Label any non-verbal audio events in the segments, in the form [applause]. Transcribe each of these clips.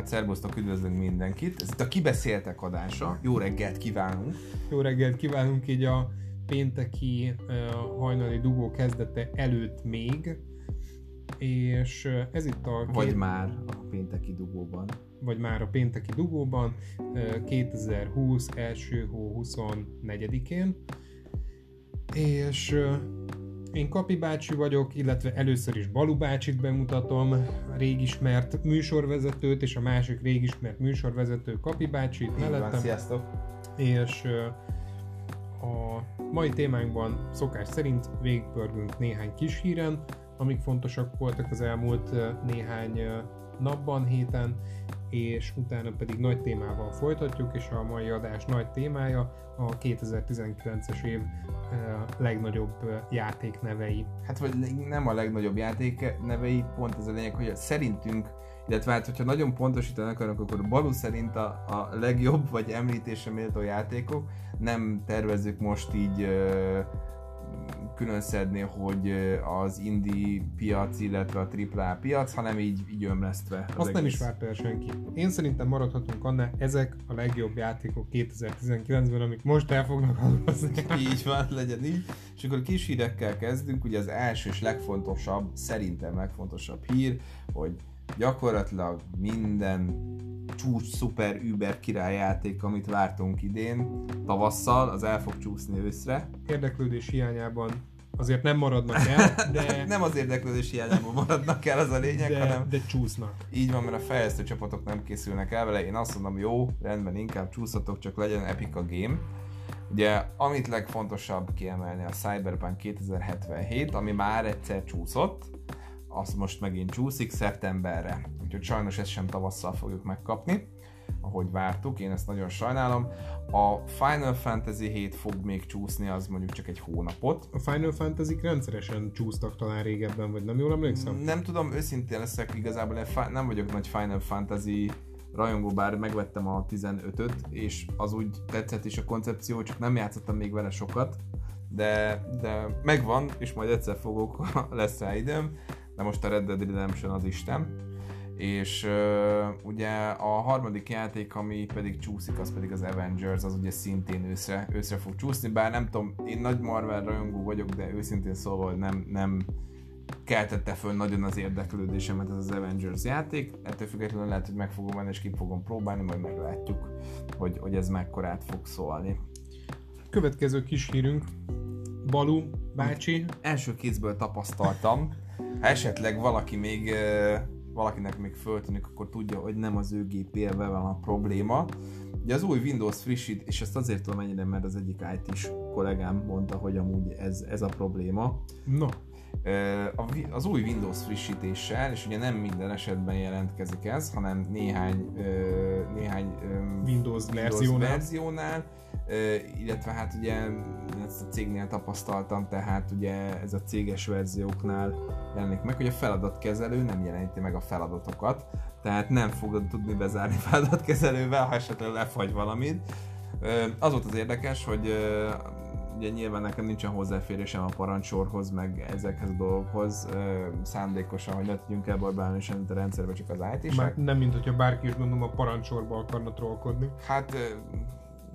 Hát szervusztok, üdvözlünk mindenkit. Ez itt a Kibeszéltek adása. Jó reggelt kívánunk. Jó reggelt kívánunk így a pénteki uh, hajnali dugó kezdete előtt még. És uh, ez itt a... Vagy két... már a pénteki dugóban. Vagy már a pénteki dugóban, uh, 2020 első hó 24-én. És uh, én Kapi bácsi vagyok, illetve először is Balu bácsit bemutatom, a régismert műsorvezetőt, és a másik régismert műsorvezető Kapi bácsit mellettem. Van, sziasztok! És a mai témánkban szokás szerint végigpörgünk néhány kis híren, amik fontosak voltak az elmúlt néhány napban, héten, és utána pedig nagy témával folytatjuk, és a mai adás nagy témája a 2019-es év legnagyobb játéknevei. Hát vagy nem a legnagyobb játéknevei, pont ez a lényeg, hogy szerintünk, illetve hát hogyha nagyon pontosítani akarunk, akkor Balu szerint a, a legjobb vagy említése méltó játékok, nem tervezzük most így külön szedni, hogy az indie piac, illetve a AAA piac, hanem így, így ömlesztve. Az Azt egész. nem is várt el senki. Én szerintem maradhatunk annál, ezek a legjobb játékok 2019-ben, amik most el fognak hallgazni. [laughs] így van, legyen így. És akkor kis hírekkel kezdünk, ugye az első és legfontosabb, szerintem legfontosabb hír, hogy gyakorlatilag minden csúcs, szuper, über játék, amit vártunk idén tavasszal, az el fog csúszni őszre. Érdeklődés hiányában azért nem maradnak [laughs] el, de... nem az érdeklődés hiányában maradnak el, az a lényeg, de, hanem... De csúsznak. Így van, mert a fejlesztő csapatok nem készülnek el vele, én azt mondom, jó, rendben, inkább csúszatok, csak legyen epic a game. Ugye, amit legfontosabb kiemelni a Cyberpunk 2077, ami már egyszer csúszott, az most megint csúszik szeptemberre. Úgyhogy sajnos ezt sem tavasszal fogjuk megkapni, ahogy vártuk, én ezt nagyon sajnálom. A Final Fantasy 7 fog még csúszni, az mondjuk csak egy hónapot. A Final fantasy rendszeresen csúsztak talán régebben, vagy nem jól emlékszem? Nem tudom, őszintén leszek, igazából nem vagyok nagy Final Fantasy rajongó, bár megvettem a 15-öt, és az úgy tetszett is a koncepció, csak nem játszottam még vele sokat, de, de megvan, és majd egyszer fogok, [laughs] lesz rá időm de most a Red Dead Redemption az Isten. És uh, ugye a harmadik játék, ami pedig csúszik, az pedig az Avengers, az ugye szintén őszre, őszre fog csúszni, bár nem tudom, én nagy Marvel rajongó vagyok, de őszintén szólva, hogy nem, nem keltette föl nagyon az érdeklődésemet ez az Avengers játék. Ettől függetlenül lehet, hogy meg fogom venni és ki fogom próbálni, majd meglátjuk, hogy, hogy ez mekkorát fog szólni. Következő kis hírünk, Balu bácsi. Első kézből tapasztaltam, ha esetleg valaki még valakinek még föltűnik, akkor tudja, hogy nem az ő gépével van a probléma. Ugye az új Windows frissít, és ezt azért tudom ennyire, mert az egyik IT-s kollégám mondta, hogy amúgy ez, ez a probléma. No. Az új Windows frissítéssel, és ugye nem minden esetben jelentkezik ez, hanem néhány, néhány Windows, Windows verziónál, illetve hát ugye ezt a cégnél tapasztaltam, tehát ugye ez a céges verzióknál jelenik meg, hogy a feladatkezelő nem jelenti meg a feladatokat, tehát nem fogod tudni bezárni feladatkezelővel, ha esetleg lefagy valamit. Az volt az érdekes, hogy ugye nyilván nekem nincsen hozzáférésem a parancsorhoz, meg ezekhez a dolgokhoz, szándékosan, hogy ne tudjunk elbarbálni semmit a rendszerbe, csak az it Már nem, mint hogyha bárki is gondolom a parancsorba akarna trollkodni. Hát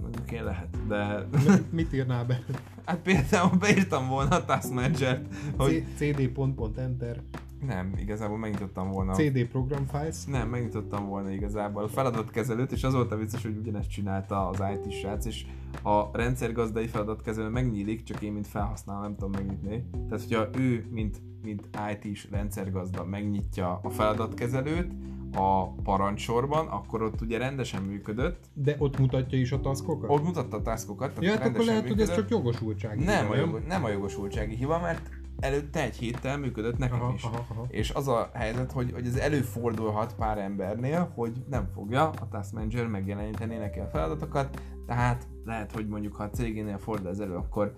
mondjuk én lehet, de... Mit írnál be? Hát például beírtam volna a Task Manager-t, hogy... cd.enter nem, igazából megnyitottam volna. CD program files? Nem, megnyitottam volna igazából a feladatkezelőt, és az volt a vicces, hogy ugyanezt csinálta az IT srác, és a rendszergazdai feladatkezelő megnyílik, csak én, mint felhasználó nem tudom megnyitni. Tehát, hogyha ő, mint, mint IT-s rendszergazda megnyitja a feladatkezelőt, a parancsorban, akkor ott ugye rendesen működött. De ott mutatja is a taskokat? Ott mutatta a taskokat. Ja, hát akkor lehet, működött. hogy ez csak jogosultsági nem, a jogos, nem a jogosultsági hiba, mert előtte egy héttel működött nekem aha, is. Aha, aha. És az a helyzet, hogy, hogy ez előfordulhat pár embernél, hogy nem fogja a Task Manager megjeleníteni neki a feladatokat, Tehát lehet, hogy mondjuk ha a cégénél fordul ez elő, akkor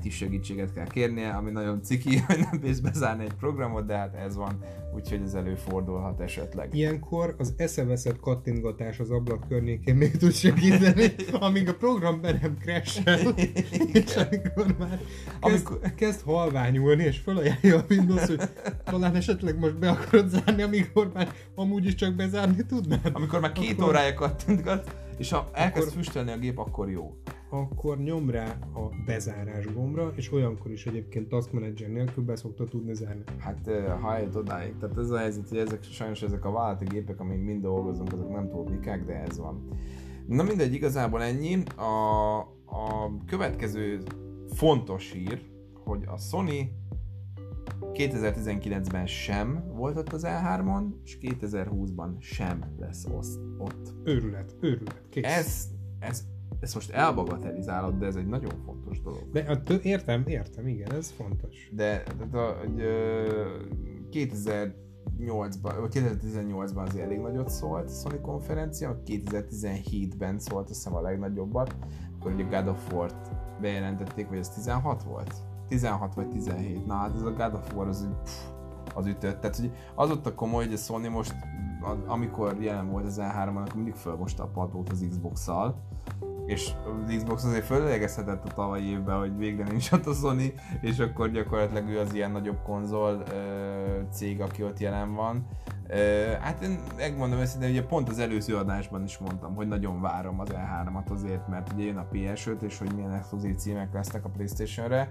IT segítséget kell kérnie, ami nagyon ciki, [laughs] hogy nem bíz bezárni egy programot, de hát ez van, úgyhogy ez előfordulhat esetleg. Ilyenkor az eszeveszett kattintgatás az ablak környékén még tud segíteni, [laughs] amíg a program be nem crash és amikor már kezd, amikor... kezd halványulni, és felajánlja a Windows, hogy talán esetleg most be akarod zárni, amikor már amúgy is csak bezárni tudnád. Amikor már két akkor... órája kattintgat, és ha elkezd akkor... füstölni a gép, akkor jó akkor nyom rá a bezárás gombra, és olyankor is egyébként Task Manager nélkül be szokta tudni zárni. Hát ha eljött odáig, tehát ez a helyzet, hogy ezek, sajnos ezek a vállalati gépek, amik mind dolgozunk, azok nem túl mikák, de ez van. Na mindegy, igazából ennyi. A, a következő fontos hír, hogy a Sony 2019-ben sem volt ott az E3-on, és 2020-ban sem lesz ott. Őrület, őrület, kész. Ez, ez ezt most elbagatelizálod, de ez egy nagyon fontos dolog. De, hát, értem, értem, igen, ez fontos. De, de a, hogy, 2008-ban, vagy 2018-ban azért elég nagyot szólt a Sony konferencia, 2017-ben szólt azt hiszem a legnagyobbat, akkor ugye God of War-t bejelentették, hogy ez 16 volt? 16 vagy 17. Na hát ez a God of War az, az ütött. Tehát hogy az ott a komoly, hogy a Sony most, amikor jelen volt az E3-on, akkor mindig fölmosta a padlót az Xbox-szal, és az Xbox azért fölélegezhetett a tavalyi évben, hogy végre nincs ott a Sony, és akkor gyakorlatilag ő az ilyen nagyobb konzol cég, aki ott jelen van. Hát én megmondom őszintén, ugye pont az előző adásban is mondtam, hogy nagyon várom az E3-at azért, mert ugye jön a PS5, és hogy milyen exkluzív címek lesznek a Playstation-re,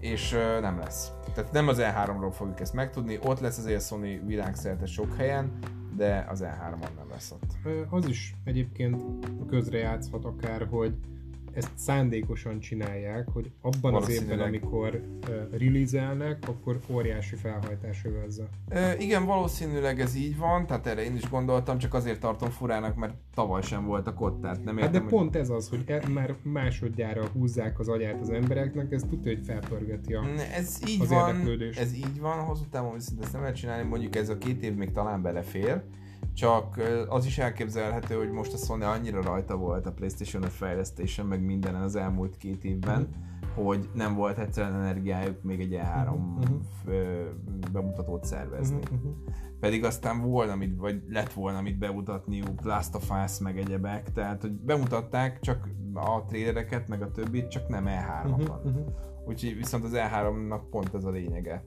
és nem lesz. Tehát nem az E3-ról fogjuk ezt megtudni, ott lesz azért Sony világszerte sok helyen, de az E3-on nem lesz ott. Az is egyébként játszhat akár, hogy ezt szándékosan csinálják, hogy abban az évben, amikor uh, release akkor óriási felhajtás övezze. Uh, igen, valószínűleg ez így van, tehát erre én is gondoltam, csak azért tartom furának, mert tavaly sem voltak ott, tehát nem értem, Hát de hogy... pont ez az, hogy e, már másodjára húzzák az agyát az embereknek, ez tudja, hogy felpörgeti a, ez így az van, érdeklődést. Ez így van, hosszú távon viszont ezt nem lehet csinálni, mondjuk ez a két év még talán belefér, csak az is elképzelhető, hogy most a Sony annyira rajta volt a Playstation 5 fejlesztésen, meg mindenen az elmúlt két évben, hogy nem volt egyszerűen energiájuk még egy E3 mm-hmm. bemutatót szervezni. Mm-hmm. Pedig aztán volna, mit, vagy lett volna mit bemutatniuk, Last of Us, meg egyebek, tehát hogy bemutatták csak a trailereket, meg a többit, csak nem E3-on. Mm-hmm. Úgyhogy viszont az E3-nak pont ez a lényege.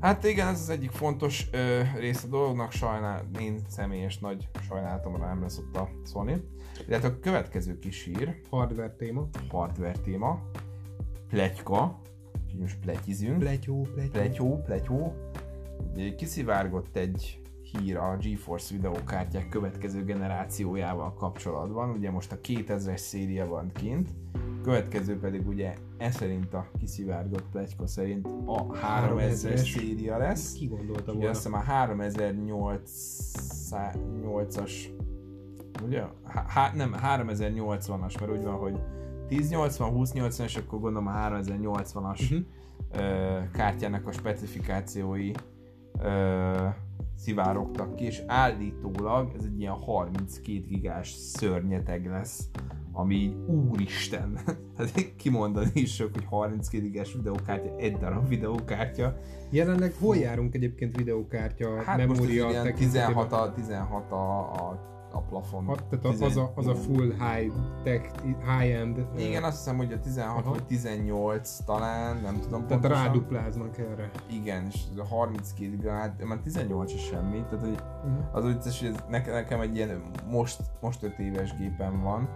Hát igen, ez az egyik fontos ö, rész a dolognak, sajnál, én személyes nagy sajnálatomra nem lesz ott a Sony. Illetve a következő kis hír. Hardware téma. Hardware téma. Pletyka. Úgyhogy most pletyizünk. Pletyó, pletyó. Pletyó, pletyó. Kiszivárgott egy hír a GeForce videókártyák következő generációjával kapcsolatban. Ugye most a 2000-es széria van kint, következő pedig ugye ez szerint a kiszivárgott pletyka szerint a 3000-es széria lesz. Ki gondolta volna? Azt hiszem a 3008-as ugye? Há, nem, 3080-as, mert úgy van, hogy 1080, 2080 és akkor gondolom a 3080-as uh-huh. ö, kártyának a specifikációi ö, szivárogtak ki, és állítólag ez egy ilyen 32 gigás szörnyeteg lesz, ami így úristen, [laughs] hát kimondani is sok, hogy 32 gigás videókártya, egy darab videókártya. Jelenleg hol járunk egyébként videókártya hát memória 16 a, 16 a, a a plafon. Ha, tehát az, a, az a full high tech, high end. Igen, azt hiszem, hogy a 16 Aha. vagy 18 talán, nem tudom Tehát pontosan. rádupláznak erre. Igen, és a 32 grad, már 18 is semmi, tehát hogy uh-huh. az úgy, hogy ez nekem egy ilyen most, most 5 éves gépen van,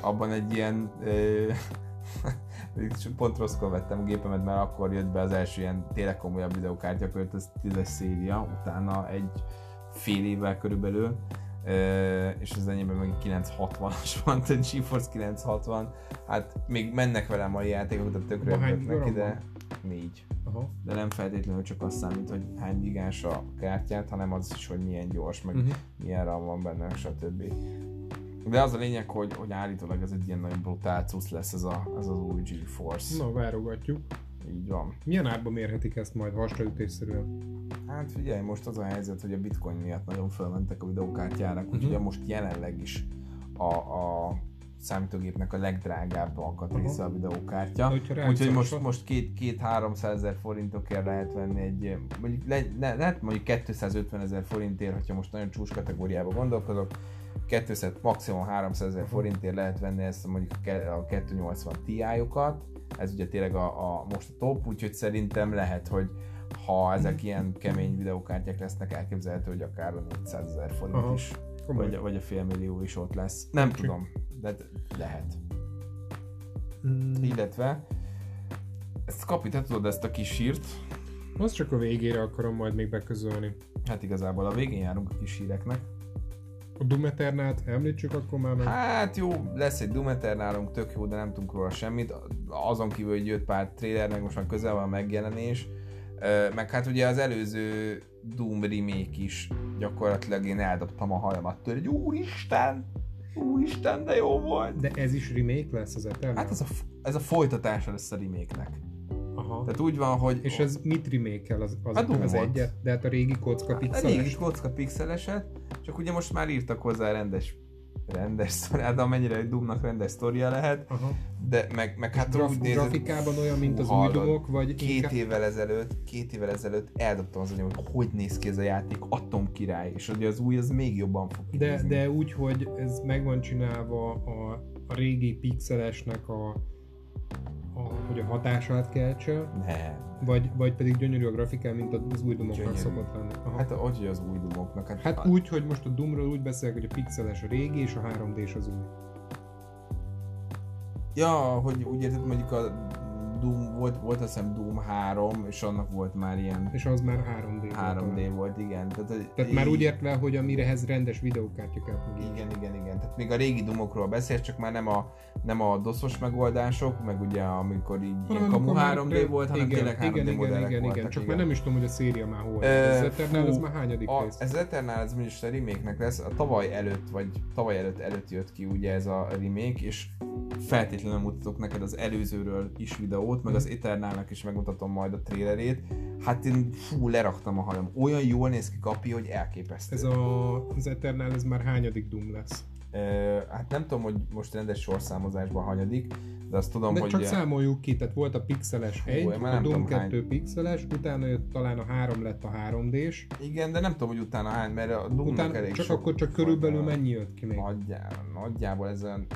abban egy ilyen [laughs] pont rosszkor vettem a gépemet, mert akkor jött be az első ilyen tényleg komolyabb videokártya, akkor jött az 10 széria, utána egy fél évvel körülbelül, és az enyémben meg 960-as van, tehát GeForce 960, hát még mennek velem a játékok, de tökre neki, de négy. Aha. De nem feltétlenül csak azt számít, hogy hány gigás a kártyát, hanem az is, hogy milyen gyors, meg uh-huh. milyen RAM van benne, stb. De az a lényeg, hogy, hogy állítólag ez egy ilyen nagyon brutál lesz ez, a, ez az új GeForce. Na, várogatjuk. Így van. Milyen árban mérhetik ezt majd hasraütésszerűen? Hát figyelj, most az a helyzet, hogy a bitcoin miatt nagyon felmentek a videókártyárak, uh-huh. úgyhogy most jelenleg is a, a számítógépnek a legdrágább alkatrésze a videókártya. Úgyhogy most, most két, két 300 ezer forintokért lehet venni egy, mondjuk le, le, lehet mondjuk 250 ezer forintért, hogyha most nagyon csúcs kategóriába gondolkodok, 200, maximum 300 ezer forintért lehet venni ezt mondjuk a ke- a 280 Ti-okat, ez ugye tényleg a, a, most a top, úgyhogy szerintem lehet, hogy ha ezek ilyen kemény videókártyák lesznek, elképzelhető, hogy akár a 400 ezer forint Aha. is, Komoly. vagy, vagy a félmillió is ott lesz. Nem Kicsi. tudom, de lehet. Mm, Illetve ezt kapi, te tudod ezt a kis sírt? azt csak a végére akarom majd még beközölni. Hát igazából a végén járunk a kis híreknek. A Doom Eternát említsük akkor már meg. Hát jó, lesz egy Doom Eternálunk, tök jó, de nem tudunk róla semmit. Azon kívül, hogy jött pár trailer, meg most már közel van a megjelenés. Meg hát ugye az előző Doom remake is gyakorlatilag én eldobtam a hajamat tőle, hogy úristen, úristen, de jó volt. De ez is remake lesz az Eternal? Hát ez a, ez a folytatása lesz a remake-nek. Aha. Tehát úgy van, hogy... És ez mit remake az, az, A Doom az egyet? De hát a régi kocka A régi kocka pixeleset, csak ugye most már írtak hozzá rendes rendes sztori, hát amennyire egy Doomnak rendes sztoria lehet, Aha. de meg, meg hát Graf, úgy nézett, grafikában olyan, mint az új Doomok, vagy két inkább... évvel ezelőtt, két évvel ezelőtt eldobtam az anyag, hogy hogy néz ki ez a játék, Atom király, és ugye az új az még jobban fog De, kinézni. de úgy, hogy ez meg van csinálva a, a régi pixelesnek a, a, hogy a hatását keltse, Nem. vagy, vagy pedig gyönyörű a grafikán, mint az új Gyönyörű. szokott lenni. Aha. Hát hogy hogy az új Doomoknak? Hát, Hát úgy, hogy most a Doomról úgy beszélek, hogy a pixeles a régi, és a 3D-s az új. Ja, hogy úgy érted, mondjuk a Doom, volt, volt azt hiszem Doom 3, és annak volt már ilyen És az már 3D. volt 3D talán. volt, igen. Tehát, Tehát már így- úgy értve, hogy amirehez rendes videókártya kell. Igen, igen, igen. Tehát még a régi dumokról beszél, csak már nem a, nem a doszos megoldások, meg ugye amikor így ilyen kamu amikor már- 3D volt, hanem igen, tényleg 3D igen, igen, modellek igen, voltak. igen, csak már nem is tudom, hogy a széria már hol. Ö, Ez Eternal, ez már hányadik A, rész? ez Eternal, ez mondjuk a remake lesz, a tavaly előtt, vagy tavaly előtt előtt jött ki ugye ez a remake, és feltétlenül mutatok neked az előzőről is videót, meg az Eternalnak is megmutatom majd a trailerét. Hát én fú, leraktam a hajam. Olyan jól néz ki kapi, hogy elképesztő. Ez a, az Eternal, ez már hányadik Doom lesz? Ö, hát nem tudom, hogy most rendes sorszámozásban hanyadik, de azt tudom, De hogy... csak számoljuk ki, tehát volt a pixeles 1, én már a Doom tudom, 2 pixeles, utána jött talán a 3 lett a 3D-s, Igen, de nem tudom, hogy utána hány, mert a Doomnak utána elég csak sok akkor csak körülbelül a- mennyi jött ki még? Nagyjából, nagyjából ez olyan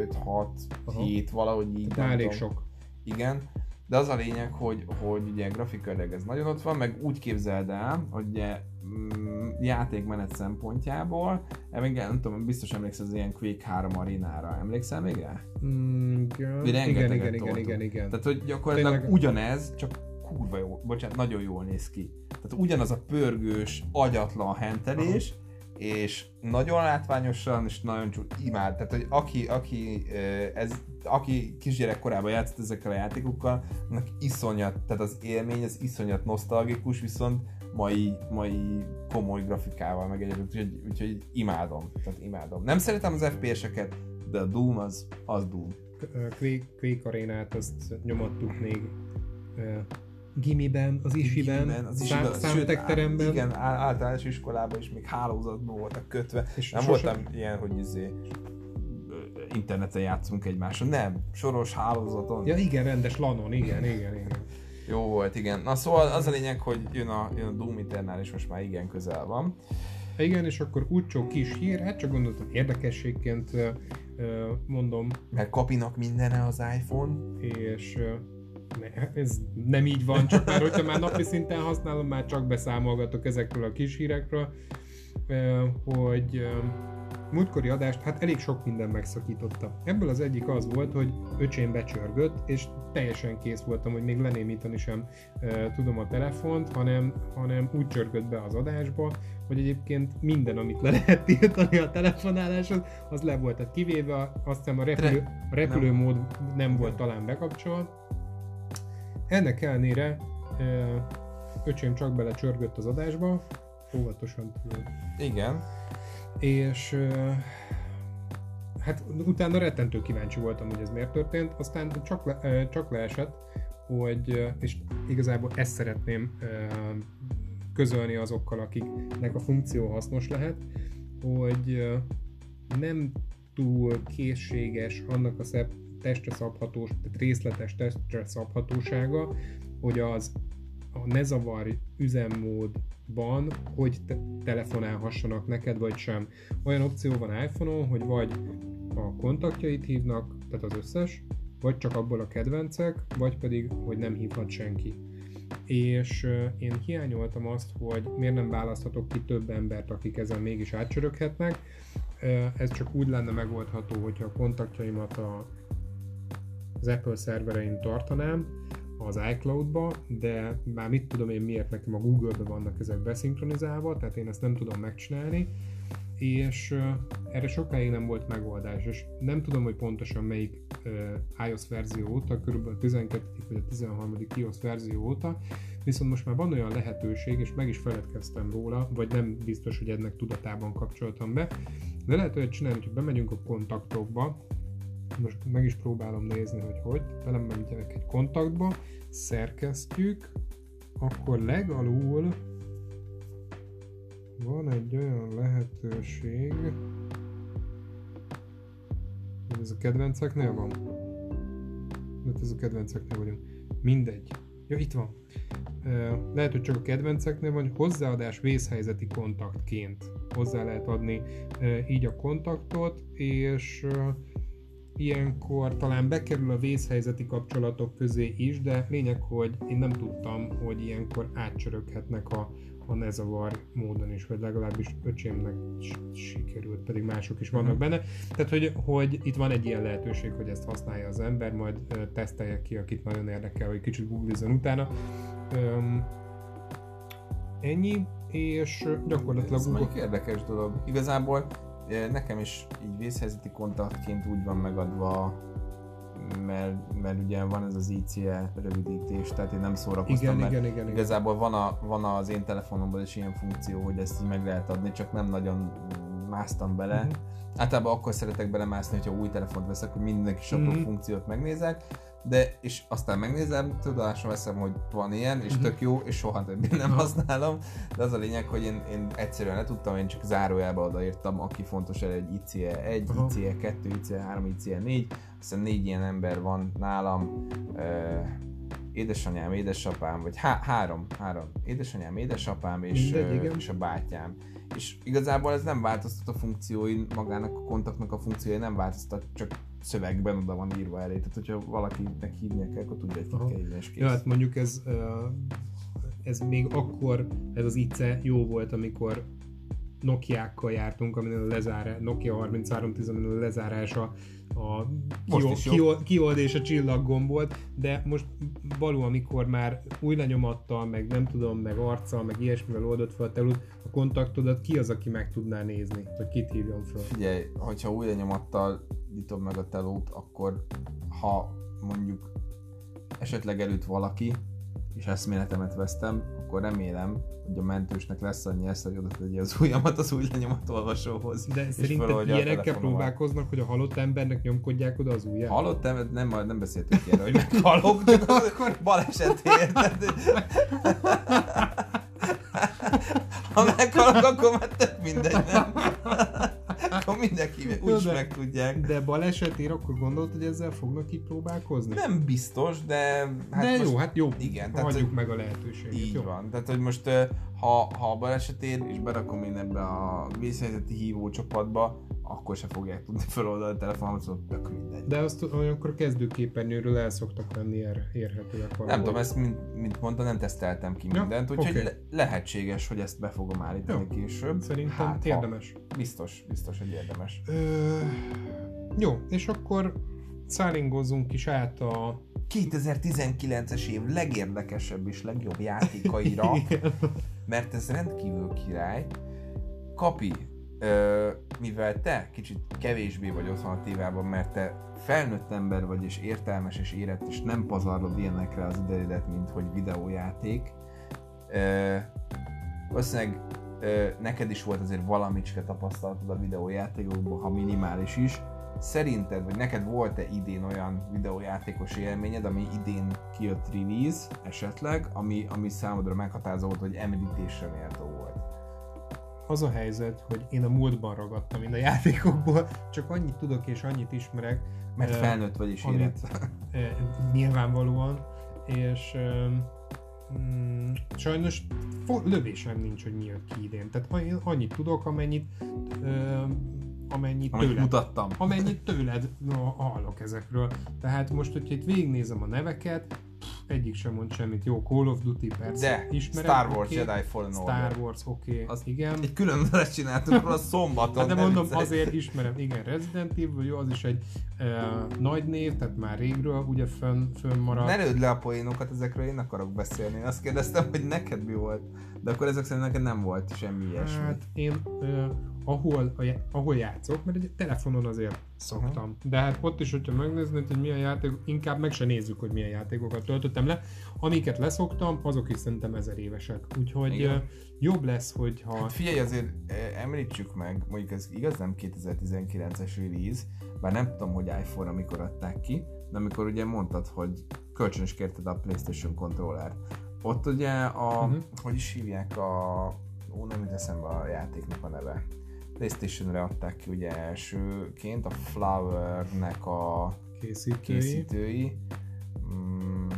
5, 6, Aha. 7, valahogy így. Tehát elég tudom. sok. Igen, de az a lényeg, hogy, hogy ugye grafikailag ez nagyon ott van, meg úgy képzeld el, hogy ugye mm, játékmenet szempontjából, még nem tudom, biztos emlékszel az ilyen Quake 3 arénára, emlékszel még rá? Mm, igen, igen, igen, igen, igen, igen. Tehát, hogy gyakorlatilag Tényleg. ugyanez, csak kurva jó, bocsánat, nagyon jól néz ki. Tehát ugyanaz a pörgős, agyatlan hentelés, és nagyon látványosan, és nagyon csú, imád. Tehát, hogy aki, aki, ez, aki kisgyerek korában játszott ezekkel a játékokkal, annak iszonyat, tehát az élmény az iszonyat nosztalgikus, viszont mai, mai komoly grafikával meg egyébként, úgyhogy, úgyhogy imádom, tehát imádom. Nem szeretem az FPS-eket, de a Doom az, az Doom. Quake, Quake arénát azt nyomattuk még gimiben, az isiben, Igen, az szám, isiben. Sőt, igen, általános iskolában is még hálózatban voltak kötve. És Nem sose- voltam ilyen, hogy izé, interneten játszunk egymáson. Nem, soros hálózaton. Ja igen, rendes lanon, igen, igen, igen. [laughs] Jó volt, igen. Na szóval az a lényeg, hogy jön a, jön a Doom Eternal, és most már igen közel van. Igen, és akkor úgycsó kis hír, hát csak gondoltam érdekességként mondom, Mert kapinak mindene az iPhone. és ez nem így van, csak már hogyha már napi szinten használom, már csak beszámolgatok ezekről a kis hírekről, hogy múltkori adást, hát elég sok minden megszakította. Ebből az egyik az volt, hogy öcsém becsörgött, és teljesen kész voltam, hogy még lenémítani sem ö, tudom a telefont, hanem, hanem úgy csörgött be az adásba, hogy egyébként minden, amit le lehet tiltani a telefonáláshoz, az le volt. Tehát kivéve azt hiszem a, repülő, a repülőmód nem volt talán bekapcsolva. Ennek ellenére öcsém csak bele csörgött az adásba, óvatosan tudod. Igen. És hát utána rettentő kíváncsi voltam, hogy ez miért történt, aztán csak, le, csak leesett, hogy, és igazából ezt szeretném közölni azokkal, akiknek a funkció hasznos lehet, hogy nem túl készséges annak a testre szabhatós, tehát részletes testre szabhatósága, hogy az a ne zavar üzemmódban, hogy te- telefonálhassanak neked, vagy sem. Olyan opció van iPhone-on, hogy vagy a kontaktjait hívnak, tehát az összes, vagy csak abból a kedvencek, vagy pedig, hogy nem hívhat senki. És én hiányoltam azt, hogy miért nem választhatok ki több embert, akik ezen mégis átcsöröghetnek. Ez csak úgy lenne megoldható, hogyha a kontaktjaimat a, az Apple szerverein tartanám, az iCloud-ba, de már mit tudom én miért nekem a Google-be vannak ezek beszinkronizálva, tehát én ezt nem tudom megcsinálni, és erre sokáig nem volt megoldás, és nem tudom, hogy pontosan melyik iOS verzió óta, körülbelül a 12. vagy a 13. iOS verzió óta, viszont most már van olyan lehetőség, és meg is feledkeztem róla, vagy nem biztos, hogy ennek tudatában kapcsoltam be, de lehet olyat csinálni, hogyha bemegyünk a kontaktokba, most meg is próbálom nézni, hogy hogy, velem megyek egy kontaktba, szerkesztjük, akkor legalul van egy olyan lehetőség, hogy ez a kedvenceknél van? Mert ez a kedvenceknél vagyunk. Mindegy. Ja, itt van. Lehet, hogy csak a kedvenceknél van, hozzáadás vészhelyzeti kontaktként hozzá lehet adni így a kontaktot, és ilyenkor talán bekerül a vészhelyzeti kapcsolatok közé is, de lényeg, hogy én nem tudtam, hogy ilyenkor átcsöröghetnek a, a nezavar módon is, vagy legalábbis öcsémnek sikerült, pedig mások is vannak mhm. benne. Tehát, hogy, hogy itt van egy ilyen lehetőség, hogy ezt használja az ember, majd tesztelje ki, akit nagyon érdekel, hogy kicsit googlizon utána. Um, ennyi, és gyakorlatilag... Ez Google... érdekes dolog. Igazából nekem is így vészhelyzeti kontaktként úgy van megadva, mert, mert ugye van ez az ICE rövidítés, tehát én nem szórakoztam, igen, mert igen, igen, igazából van, a, van az én telefonomban is ilyen funkció, hogy ezt így meg lehet adni, csak nem nagyon másztam bele. Uh-huh. Általában akkor szeretek belemászni, hogyha új telefont veszek, hogy minden kis apró uh-huh. funkciót megnézek, de és aztán megnézem, tudomásom veszem, hogy van ilyen, és uh-huh. tök jó, és soha többé nem használom, de az a lényeg, hogy én, én egyszerűen le tudtam, én csak zárójelbe odaírtam, aki fontos el egy ICE 1, uh-huh. ICE 2, ICE 3, ICE 4, aztán négy ilyen ember van nálam, édesanyám, édesapám, vagy há- három, három, édesanyám, édesapám és, Mindegy, és a bátyám. És igazából ez nem változtat a funkcióin, magának a kontaktnak a funkciója nem változtat, csak szövegben oda van írva elé. Tehát, hogyha valakinek hívnia kell, akkor tudja, hogy ki kell hívni, és kész. Ja, hát mondjuk ez, ez még akkor, ez az ICE jó volt, amikor Nokia-kkal jártunk, amin a lezárás, Nokia 3310, amin a lezárása a kiold, kiold és a csillag gomb volt, de most való, amikor már új lenyomattal, meg nem tudom, meg arccal, meg ilyesmivel oldott fel a telút, a kontaktodat, ki az, aki meg tudná nézni, hogy kit hívjon fel? Figyelj, hogyha új lenyomattal nyitom meg a telót, akkor ha mondjuk esetleg előtt valaki, és eszméletemet vesztem, akkor remélem, hogy a mentősnek lesz annyi esze, hogy oda tegye az ujjamat az új lenyomat olvasóhoz. De szerinted ilyenekkel próbálkoznak, hogy a halott embernek nyomkodják oda az ujját? Halott ember, nem, nem beszéltünk erről, hogy meghalok, [laughs] de akkor baleset érted. ha meghalok, akkor már tök mindegy, nem? Akkor mindenki [laughs] úgy meg tudják. De balesetért akkor gondolt, hogy ezzel fognak így próbálkozni? Nem biztos, de... Hát de most, jó, hát jó. Igen. Tehát, hagyjuk meg a lehetőséget. Így jó? van. Tehát, hogy most ha, ha a balesetér, és berakom én ebbe a vészhelyzeti hívó csapatba, akkor se fogják tudni feloldani a telefonomat, szóval tök mindegy. De azt olyankor a kezdőképernyőről el szoktak venni ér, érhetőek valahol. Nem tudom, ezt mint, mint mondta, nem teszteltem ki mindent, ja, úgyhogy okay. le, lehetséges, hogy ezt be fogom állítani jó. később. Szerintem hát, érdemes. Ha, biztos, biztos, hogy érdemes. Ö, jó, és akkor szállingozzunk is át a 2019-es év legérdekesebb és legjobb játékaira, [laughs] mert ez rendkívül király. Kapi, mivel te kicsit kevésbé vagy otthon a tévában, mert te felnőtt ember vagy, és értelmes és érett, és nem pazarlod ilyenekre az idejédet, mint hogy videójáték, valószínűleg neked is volt azért valamicske tapasztalatod a videójátékokban, ha minimális is, Szerinted, vagy neked volt-e idén olyan videójátékos élményed, ami idén kijött release esetleg, ami, ami számodra meghatározó volt, hogy említésre méltó volt? Az a helyzet, hogy én a múltban ragadtam én a játékokból, csak annyit tudok és annyit ismerek. Mert eh, felnőtt vagy is amit- nyilvánvalóan, és um, sajnos lövésem nincs, hogy mi jött ki idén. Tehát én annyit tudok, amennyit um, amennyit Amit tőled, mutattam. amennyit tőled no, hallok ezekről. Tehát most, hogyha itt végignézem a neveket, egyik sem mond semmit. Jó, Call of Duty persze, De ismerem, Star Wars oké. Jedi Fallen Order. Star Wars, oké, okay, Az- igen. Egy külön adást csináltunk róla szombaton. Hát de mondom, viccelj. azért ismerem, igen, Resident Evil, jó, az is egy uh, nagy név, tehát már régről ugye fönn, fönn maradt. Ne lőd le a poénokat, ezekről én akarok beszélni. Én azt kérdeztem, hogy neked mi volt. De akkor ezek szerint neked nem volt semmi ilyesmi. Hát én uh, ahol, a, ahol játszok, mert egy telefonon azért szoktam. Uh-huh. De hát ott is, hogyha megnéznéd, hogy milyen játék, inkább meg se nézzük, hogy milyen játékokat töltöttem le. Amiket leszoktam, azok is szerintem ezer évesek. Úgyhogy Igen. jobb lesz, hogyha... Hát figyelj, azért említsük meg, mondjuk ez igaz nem 2019-es release, bár nem tudom, hogy iPhone-ra mikor adták ki, de amikor ugye mondtad, hogy kölcsönös kérted a PlayStation controllert. Ott ugye a, uh-huh. hogy is hívják a, ó nem jut eszembe a játéknak a neve. PlayStation-re adták ki ugye elsőként a Flower-nek a Készítői. készítői. Mm,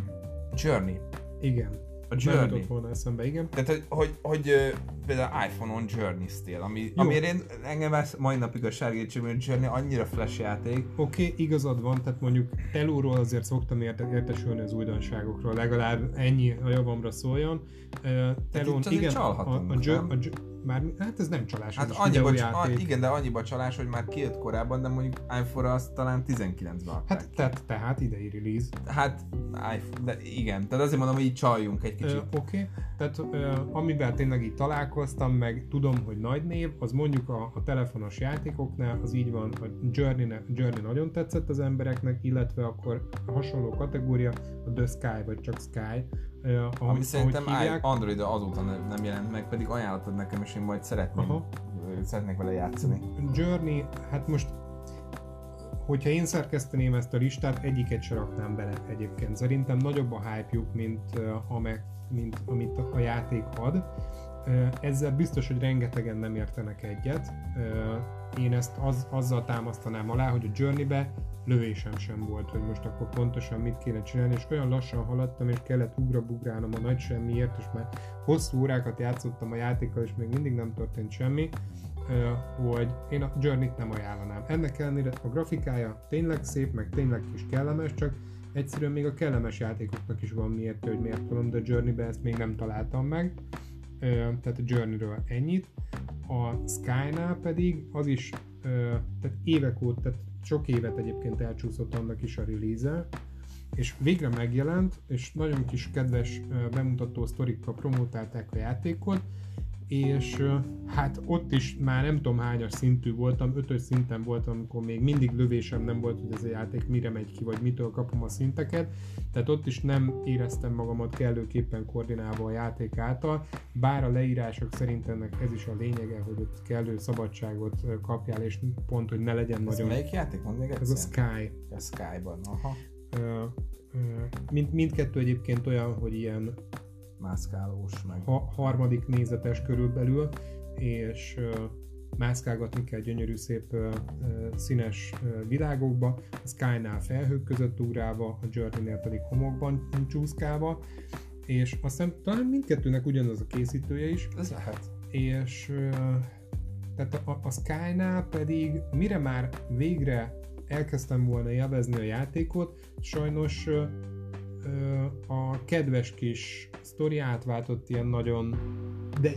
Journey. Igen. A Nem Journey. jutott volna eszembe, igen. Tehát, hogy, hogy, hogy például iPhone-on Journey-ztél, ami, amiért én, engem már mai napig a sárgétség, hogy Journey annyira flash játék, Oké, okay, igazad van, tehát mondjuk telóról azért szoktam érte, értesülni az újdonságokról, legalább ennyi a javamra szóljon. Uh, telón, igen, a, a, a, nem? a, már, hát ez nem csalás, hát ez annyiba, a, igen, de annyiba csalás, hogy már kijött korábban, de mondjuk iPhone-ra azt talán 19-ben adták. Hát tehát, tehát idei release. hát iPhone, de igen, tehát azért mondom, hogy így csaljunk egy kicsit. Oké, okay. tehát ö, amivel tényleg így találkoztam, meg tudom, hogy nagy név, az mondjuk a, a telefonos játékoknál, az így van, a Journey, Journey nagyon tetszett az embereknek, illetve akkor a hasonló kategória a The Sky, vagy csak Sky, ahogy, Ami szerintem hívják. Android azóta nem, nem jelent meg, pedig ajánlottad nekem, és én majd szeretném, Aha. szeretnék vele játszani. Journey, hát most hogyha én szerkeszteném ezt a listát, egyiket se raknám bele egyébként. Szerintem nagyobb a hype-juk, mint, mint amit a játék ad. Ezzel biztos, hogy rengetegen nem értenek egyet. Én ezt az, azzal támasztanám alá, hogy a Journey-be lövésem sem volt, hogy most akkor pontosan mit kéne csinálni, és olyan lassan haladtam, és kellett ugrabugrálnom a nagy semmiért, és már hosszú órákat játszottam a játékkal, és még mindig nem történt semmi hogy én a Journey-t nem ajánlanám. Ennek ellenére a grafikája tényleg szép, meg tényleg is kellemes, csak egyszerűen még a kellemes játékoknak is van miért, hogy miért tudom, de a Journey-ben ezt még nem találtam meg. Tehát a Journey-ről ennyit. A Sky-nál pedig az is, tehát évek óta, tehát sok évet egyébként elcsúszott annak is a release és végre megjelent, és nagyon kis kedves bemutató sztorikkal promotálták a játékot, és hát ott is már nem tudom hányas szintű voltam, ötös szinten voltam, amikor még mindig lövésem nem volt, hogy ez a játék mire megy ki, vagy mitől kapom a szinteket, tehát ott is nem éreztem magamat kellőképpen koordinálva a játék által, bár a leírások szerint ennek ez is a lényege, hogy ott kellő szabadságot kapjál, és pont, hogy ne legyen Ez nagyon... melyik játék? Mondd még Ez a egyszer. Sky. A Sky-ban, aha. Ö, ö, mind, mindkettő egyébként olyan, hogy ilyen Mászkálós, meg... ha, harmadik nézetes körülbelül, és mászkálgatni kell gyönyörű szép színes világokba, a Sky-nál felhők között ugrálva, a Journey-nél pedig homokban csúszkálva, és azt hiszem talán mindkettőnek ugyanaz a készítője is, Ez lehet. és tehát a, a Sky-nál pedig mire már végre elkezdtem volna élvezni a játékot, sajnos a kedves kis sztori átváltott ilyen nagyon de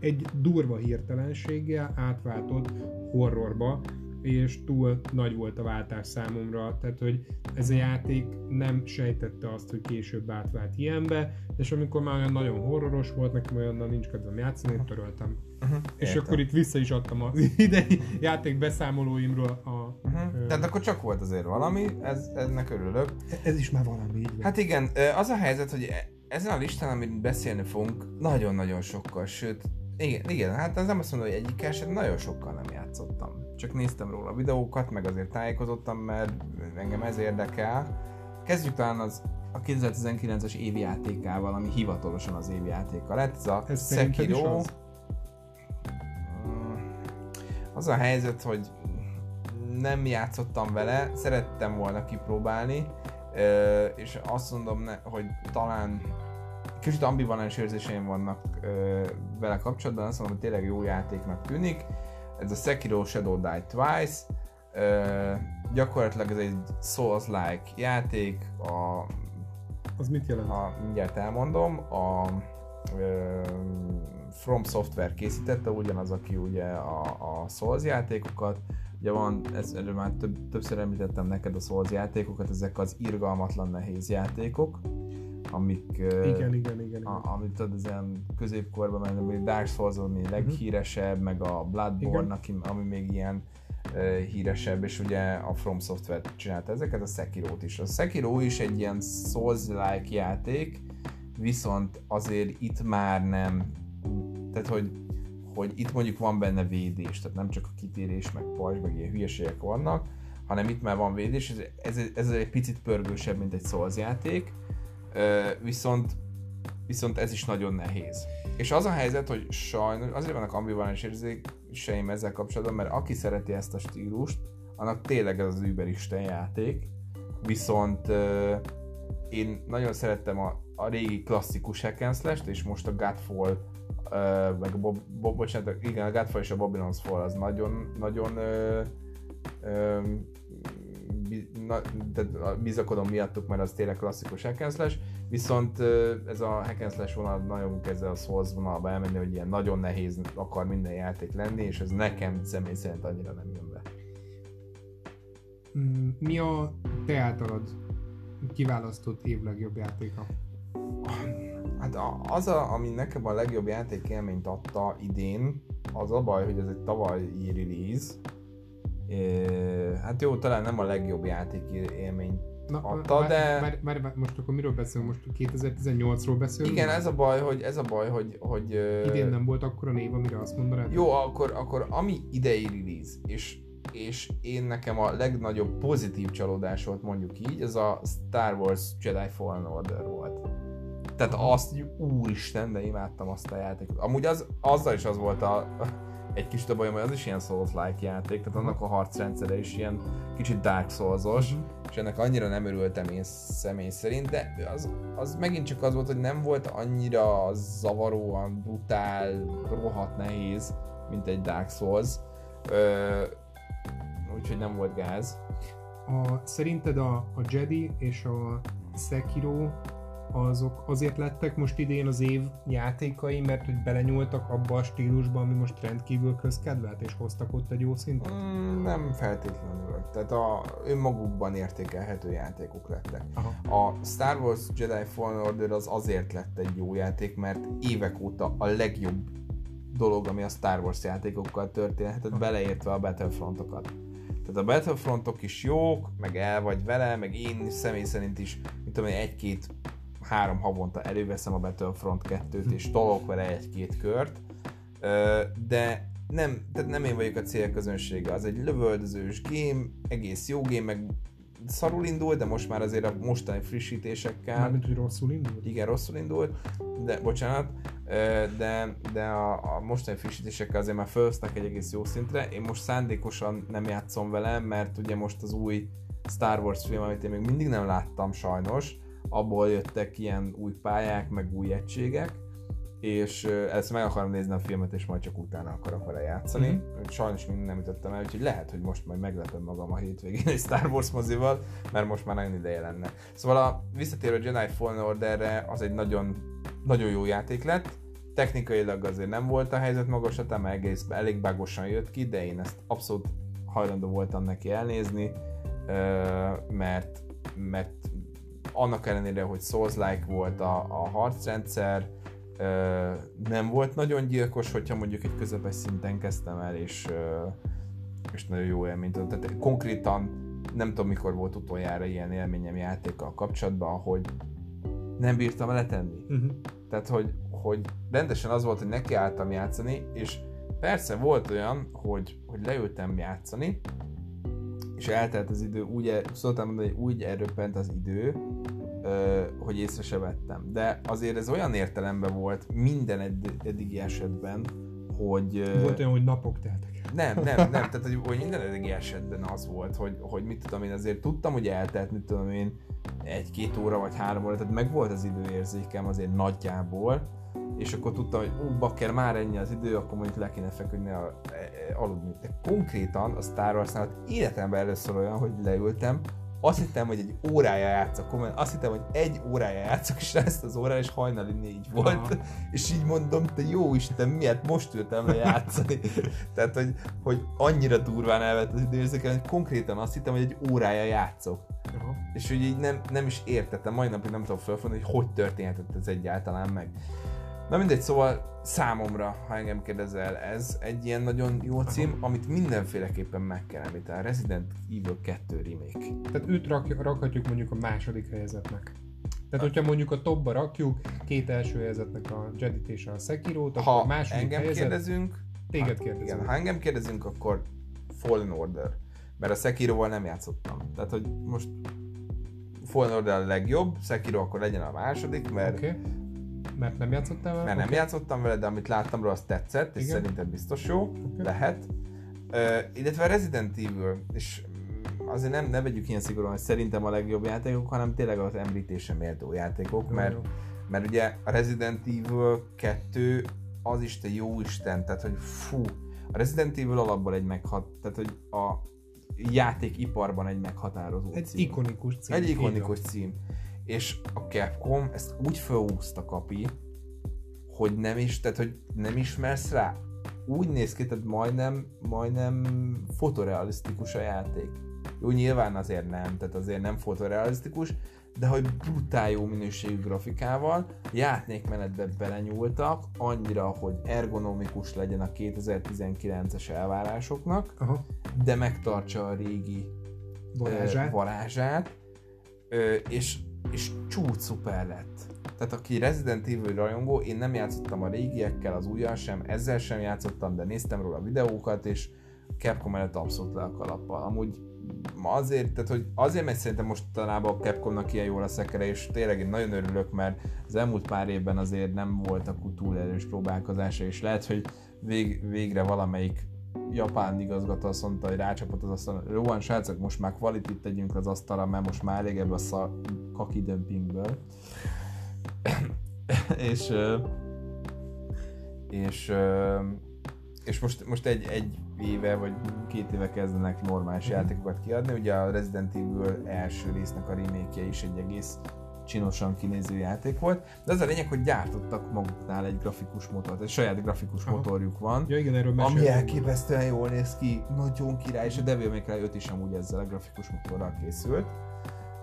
egy durva hirtelenséggel átváltott horrorba, és túl nagy volt a váltás számomra, tehát hogy ez a játék nem sejtette azt, hogy később átvált ilyenbe, és amikor már olyan nagyon horroros volt, nekem olyannal nincs kedvem játszani, töröltem. Uh-huh. És akkor itt vissza is adtam az [laughs] idei játék beszámolóimról a... Uh-huh. ö, Tehát akkor csak volt azért valami, ez, ennek örülök. ez is már valami, így van. Hát igen, az a helyzet, hogy e- ezen a listán, amit beszélni fogunk, nagyon-nagyon sokkal, sőt, igen, igen, hát ez nem azt mondom, hogy egyikkel sem, nagyon sokkal nem játszottam. Csak néztem róla videókat, meg azért tájékozottam, mert engem ez érdekel. Kezdjük talán az a 2019-es évi játékával, ami hivatalosan az évi játéka lett. Ez a Ez Sekiro. az? Az a helyzet, hogy nem játszottam vele, szerettem volna kipróbálni, és azt mondom, hogy talán kicsit ambivalens érzéseim vannak vele kapcsolatban, azt mondom, hogy tényleg jó játéknak tűnik. Ez a Sekiro Shadow Die Twice, ö, gyakorlatilag ez egy Souls-like játék, a, Az mit jelent? a, mindjárt elmondom, a ö, From Software készítette, ugyanaz, aki ugye a, a Souls játékokat, ugye van, ez, erről már több, többször említettem neked a Souls játékokat, ezek az irgalmatlan nehéz játékok, amik, Igen, igen, igen. igen. a, amit tudod, az ilyen középkorban menni, még Dark Souls ami leghíresebb, meg a Bloodborne, aki, ami még ilyen uh, híresebb, és ugye a From Software csinálta ezeket, a Sekiro-t is. A Sekiro is egy ilyen Souls-like játék, viszont azért itt már nem, tehát hogy, hogy itt mondjuk van benne védés, tehát nem csak a kitérés, meg pajzs, meg ilyen hülyeségek vannak, hanem itt már van védés, ez, ez, ez egy picit pörgősebb, mint egy Souls játék, viszont, viszont ez is nagyon nehéz. És az a helyzet, hogy sajnos azért vannak ambivalens érzéseim ezzel kapcsolatban, mert aki szereti ezt a stílust, annak tényleg ez az überisten játék, viszont ö, én nagyon szerettem a, a régi klasszikus hack and slash és most a Godfall, ö, meg a Bob, Bob, bocsánat, igen, a Godfall és a Babylon's Fall az nagyon, nagyon bi- na, a- bizakodom miattuk, mert az tényleg klasszikus hack viszont ez a hack vonal nagyon kezd a Souls vonalba elmenni, hogy ilyen nagyon nehéz akar minden játék lenni, és ez nekem személy szerint annyira nem jön be. Mm, Mi a te általad kiválasztott év legjobb játéka? Hát az, a, ami nekem a legjobb játék élményt adta idén, az a baj, hogy ez egy tavalyi release. Hát jó, talán nem a legjobb játék élmény. Na, Adta, már, de- Már, már, már, most akkor miről beszélünk? Most 2018-ról beszélünk? Igen, ez a baj, hogy ez a baj, hogy, hogy Idén nem volt akkor a név, amire azt mondanád? Jó, akkor, akkor ami idei release, és, és én nekem a legnagyobb pozitív csalódás volt mondjuk így, ez a Star Wars Jedi Fallen Order volt. Tehát azt, úristen, de imádtam azt a játékot. Amúgy az, azzal is az volt a, egy kis bajom, hogy az is ilyen Souls-like játék, tehát annak a harcrendszere is ilyen kicsit Dark Souls-os, Mhm. és ennek annyira nem örültem én személy szerint, de az, az megint csak az volt, hogy nem volt annyira zavaróan, brutál, rohadt nehéz, mint egy Dark Souls. Ö, úgyhogy nem volt gáz. A, szerinted a, a Jedi és a Sekiro azok azért lettek most idén az év játékai, mert hogy belenyúltak abba a stílusba, ami most rendkívül közkedvelt, és hoztak ott egy jó szintet? Mm, nem feltétlenül. Tehát a önmagukban értékelhető játékok lettek. Aha. A Star Wars Jedi Fallen Order az azért lett egy jó játék, mert évek óta a legjobb dolog, ami a Star Wars játékokkal történhetett, beleértve a Battlefrontokat. Tehát a Battlefrontok is jók, meg el vagy vele, meg én személy szerint is, mint tudom egy-két három havonta előveszem a Battlefront 2-t, és tolok vele egy-két kört, de nem, tehát nem én vagyok a célközönsége, az egy lövöldözős game, egész jó game, meg szarul indult, de most már azért a mostani frissítésekkel Mármint, hogy rosszul indult? igen, rosszul indult, de bocsánat, de, de a, a mostani frissítésekkel azért már felhoztak egy egész jó szintre. Én most szándékosan nem játszom vele, mert ugye most az új Star Wars film, amit én még mindig nem láttam sajnos, abból jöttek ilyen új pályák, meg új egységek, és ezt meg akarom nézni a filmet, és majd csak utána akarok vele játszani. Mhm. Mm-hmm. Sajnos még nem ütöttem el, úgyhogy lehet, hogy most majd meglepem magam a hétvégén egy Star Wars mozival, mert most már nagyon ideje lenne. Szóval a visszatérő Jedi Fallen Orderre az egy nagyon, nagyon jó játék lett. Technikailag azért nem volt a helyzet magaslatán, mert egész elég bágosan jött ki, de én ezt abszolút hajlandó voltam neki elnézni, mert, mert annak ellenére, hogy Souls-like volt a, a harcrendszer, ö, nem volt nagyon gyilkos, hogyha mondjuk egy közepes szinten kezdtem el, és, ö, és nagyon jó élményt. Tehát konkrétan nem tudom, mikor volt utoljára ilyen élményem játékkal kapcsolatban, hogy nem bírtam letenni. Uh-huh. Tehát, hogy, hogy rendesen az volt, hogy nekiálltam játszani, és persze volt olyan, hogy, hogy leültem játszani, és eltelt az idő, úgy, szóltam mondani, hogy úgy elröppent az idő, hogy észre se vettem. De azért ez olyan értelemben volt minden edd- eddigi esetben, hogy... Volt olyan, hogy napok teltek. Nem, nem, nem, tehát hogy, hogy minden eddigi esetben az volt, hogy, hogy mit tudom én, azért tudtam, hogy eltelt, mit tudom én, egy-két óra vagy három óra, tehát meg volt az időérzékem azért nagyjából, és akkor tudtam, hogy ú, bakker, már ennyi az idő, akkor mondjuk le kéne feküdni, a, e, e, aludni. De konkrétan a Star Wars életemben először olyan, hogy leültem, azt hittem, hogy egy órája játszok, komolyan, azt hittem, hogy egy órája játszok, és ezt az órája, és hajnali négy volt, Aha. és így mondom, te jó Isten, miért most ültem le játszani? [laughs] Tehát, hogy, hogy annyira durván elvett az időérzékel, hogy konkrétan azt hittem, hogy egy órája játszok. Aha. És hogy így nem, nem is értettem, mai napig nem tudom felfogni, hogy hogy történhetett ez egyáltalán meg. Na mindegy, szóval számomra, ha engem kérdezel, ez egy ilyen nagyon jó cím, amit mindenféleképpen meg kell említeni. Resident Evil 2 remake. Tehát őt rak, rakhatjuk mondjuk a második helyezetnek. Tehát, hogyha mondjuk a topba rakjuk két első helyezetnek a Jedit és a Sekiro-t, akkor ha a második engem helyezet, kérdezünk, téged kérdezünk. Igen, ha engem kérdezünk, akkor Fallen Order. Mert a Sekiroval nem játszottam. Tehát, hogy most Fallen Order a legjobb, Sekiro akkor legyen a második, mert okay mert nem játszottál vele? Mert nem játszottam vele, de amit láttam róla, az tetszett, és Igen? szerintem biztos jó, okay. lehet. Uh, illetve Resident Evil, és azért nem, ne vegyük ilyen szigorúan, hogy szerintem a legjobb játékok, hanem tényleg az említése méltó játékok, mert, jó. mert ugye a Resident Evil 2 az is te jó Isten, tehát hogy fú, a Resident Evil alapból egy meghat, tehát hogy a játékiparban egy meghatározó Egy cím. ikonikus cím. Egy ikonikus cím és a Capcom ezt úgy felhúzta kapi, hogy nem is, tehát hogy nem ismersz rá. Úgy néz ki, tehát majdnem, majdnem fotorealisztikus a játék. Jó, nyilván azért nem, tehát azért nem fotorealisztikus, de hogy brutál jó minőségű grafikával, játékmenetbe belenyúltak, annyira, hogy ergonomikus legyen a 2019-es elvárásoknak, Aha. de megtartsa a régi varázsát, varázsát és és csúcs szuper lett. Tehát aki Resident Evil rajongó, én nem játszottam a régiekkel, az újjal sem, ezzel sem játszottam, de néztem róla videókat, és Capcom előtt abszolút le a kalappal. Amúgy azért, tehát hogy azért megy szerintem mostanában a Capcomnak ilyen jól a szekere, és tényleg én nagyon örülök, mert az elmúlt pár évben azért nem voltak túl erős próbálkozása, és lehet, hogy vég, végre valamelyik japán igazgató azt mondta, hogy rácsapott az asztalra, Rohan, srácok, most már quality tegyünk az asztalra, mert most már elég ebből a szar kaki dömpingből. [coughs] és és és most, most egy, egy éve vagy két éve kezdenek normális játékokat kiadni. Ugye a Resident Evil első résznek a remake is egy egész csinosan kinéző játék volt, de az a lényeg, hogy gyártottak maguknál egy grafikus motort, egy saját grafikus Aha. motorjuk van, ja, igen, erről ami elképesztően jól néz ki, nagyon király, és a Devil May Cry 5 is amúgy ezzel a grafikus motorral készült.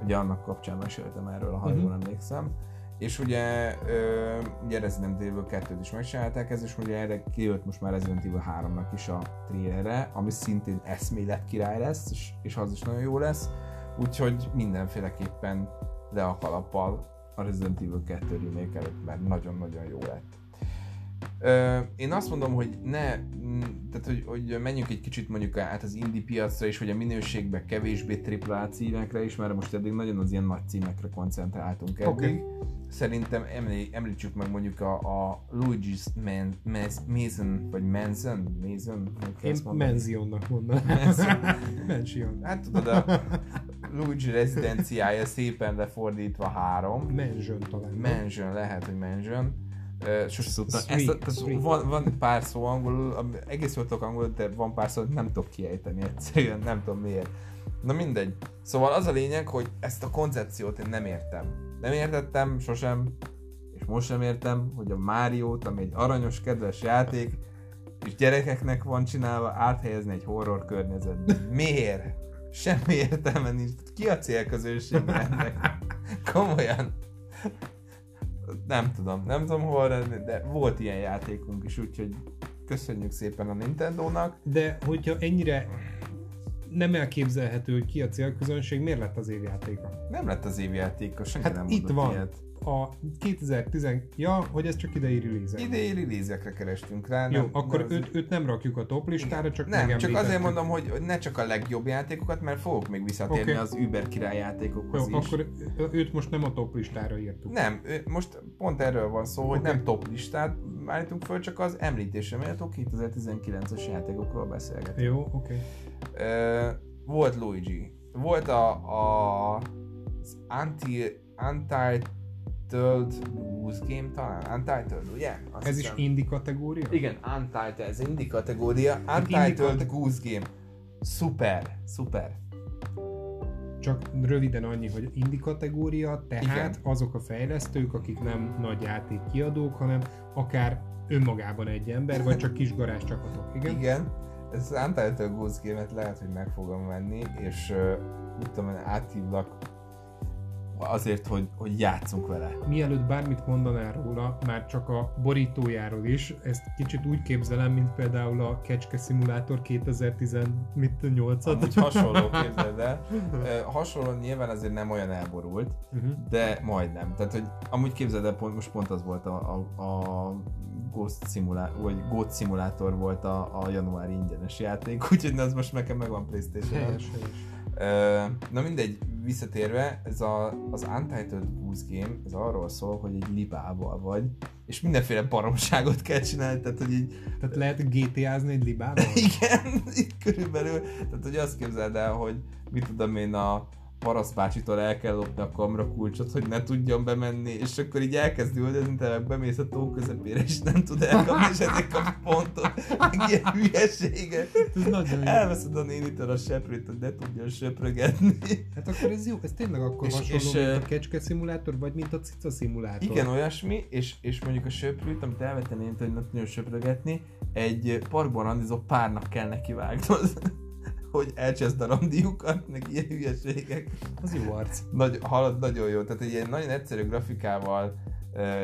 Ugye annak kapcsán meséltem erről, ha uh-huh. jól emlékszem. És ugye, ö, ugye Resident Evil 2-t is megcsinálták ez, és ugye erre kijött most már Resident Evil 3-nak is a trailerre, ami szintén eszmélet király lesz, és, és az is nagyon jó lesz. Úgyhogy mindenféleképpen le a kalappal a Resident Evil 2 remake előtt, mert nagyon-nagyon jó lett. Ö, én azt mondom, hogy ne, tehát hogy, hogy menjünk egy kicsit mondjuk át az indie piacra is, hogy a minőségbe kevésbé AAA címekre is, mert most eddig nagyon az ilyen nagy címekre koncentráltunk eddig. Okay. Szerintem emlé, említsük meg mondjuk a, a Luigi's Man, Mason, vagy Manson, Mason? Én Mansionnak mondom. [laughs] Mansion. Hát tudod, a Luigi rezidenciája szépen lefordítva három. Mansion talán. Mansion, lehet, hogy Mansion sose tudtam. Ezt, ezt, van, van pár szó angolul, egész jól tudok angolul, de van pár szó, nem tudok kiejteni egyszerűen, nem tudom miért. Na mindegy. Szóval az a lényeg, hogy ezt a koncepciót én nem értem. Nem értettem sosem, és most sem értem, hogy a Máriót, ami egy aranyos, kedves játék, és gyerekeknek van csinálva, áthelyezni egy horror környezetbe. Miért? Semmi értelme nincs. Ki a célközönség ennek? Komolyan nem tudom, nem tudom hol, de volt ilyen játékunk is, úgyhogy köszönjük szépen a Nintendo-nak. De hogyha ennyire nem elképzelhető, hogy ki a célközönség, miért lett az évjátéka? Nem lett az évjátéka, senki hát nem itt van. Ilyet a 2010, ja, hogy ez csak idei release Idei release kerestünk rá. Jó, nem, akkor az... őt, őt, nem rakjuk a top listára, csak Nem, csak azért mondom, hogy ne csak a legjobb játékokat, mert fogok még visszatérni okay. az Uber király játékokhoz Jó, is. akkor őt most nem a top listára írtuk. Nem, most pont erről van szó, hogy okay. nem top listát, állítunk föl, csak az említésre méltó 2019-es játékokról beszélgetünk. Jó, oké. Ö, volt Luigi, volt a, a az Anti, Untitled Goose Game talán, Untitled, ugye? Azt Ez is hiszem. indie kategória? Igen, Untitled, ez indie kategória. indie Untitled kate- Goose Game. Szuper, szuper. Csak röviden annyi, hogy indie kategória, tehát Igen. azok a fejlesztők, akik nem nagy játék kiadók, hanem akár önmagában egy ember, vagy csak kis garázs csapatok. Igen? Igen. Ez Untitled Goose Game-et lehet, hogy meg fogom venni, és uh, mit tudom én, áthívlak azért, hogy, hogy játszunk vele. Mielőtt bármit mondanál róla, már csak a borítójáról is, ezt kicsit úgy képzelem, mint például a Kecske Simulator 2018-at. Amúgy hasonló, [laughs] képzeld el. Hasonló nyilván azért nem olyan elborult, uh-huh. de majdnem. Tehát, hogy amúgy képzeld el, pont, most pont az volt a, a, a Ghost Simulator, vagy Goat Simulator volt a, a januári ingyenes játék, [laughs] úgyhogy az most nekem megvan playstation Helyes, helyes. Na mindegy, visszatérve, ez a, az Untitled Goose Game, ez arról szól, hogy egy libával vagy, és mindenféle baromságot kell csinálni, tehát hogy így, Tehát lehet GTA-zni egy libával? [laughs] igen, így körülbelül, tehát hogy azt képzeld el, hogy mit tudom én a parasztbácsitól el kell lopni a kamrakulcsot, hogy ne tudjon bemenni, és akkor így elkezd üldözni, te meg bemész a tó közepére, és nem tud elkapni, és ezért kap pontot, meg ilyen hülyeséget. Ez nagyon. Elveszed a nénitől a seprőt, hogy ne tudjon söprögetni. Hát akkor ez jó, ez tényleg akkor És- hasonló, és, mint a kecske szimulátor, vagy mint a cica szimulátor. Igen, olyasmi, és, és mondjuk a söprűt, amit elvettem én, hogy nem tudjon söprögetni, egy parkban randizó párnak kell neki vágnod, hogy elcseszd a randiukat, meg ilyen hülyeségek. Az jó arc. Nagy, halad, nagyon jó, tehát egy ilyen nagyon egyszerű grafikával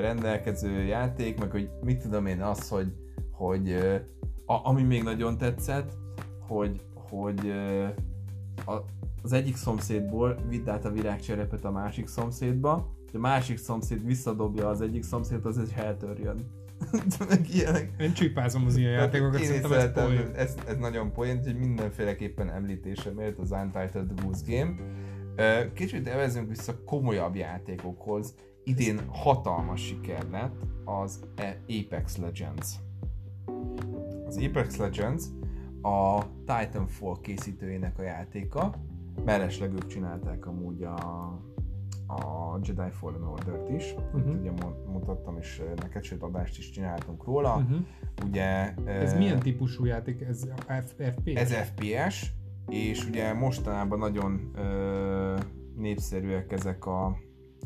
rendelkező játék, meg hogy mit tudom én az, hogy, hogy a, ami még nagyon tetszett, hogy, hogy a, az egyik szomszédból vidd át a virágcserepet a másik szomszédba, a másik szomszéd visszadobja az egyik szomszéd, az egy eltörjön. [laughs] meg ilyenek. Én csipázom az ilyen játékokat, Én szerintem ez poén. ez, ez nagyon poén, hogy mindenféleképpen említése mért az Untitled Goose Game. Kicsit evezünk vissza komolyabb játékokhoz. Idén hatalmas siker lett az E- Apex Legends. Az Apex Legends a Titanfall készítőjének a játéka. Mellesleg ők csinálták amúgy a, a Jedi Fallen Order-t is. Uh-huh. Ugye mutattam is ö, neked, sőt adást is csináltunk róla. Uh-huh. Ugye, Ez ö, milyen típusú játék? Ez FPS? ez FPS, és ugye mostanában nagyon ö, népszerűek ezek a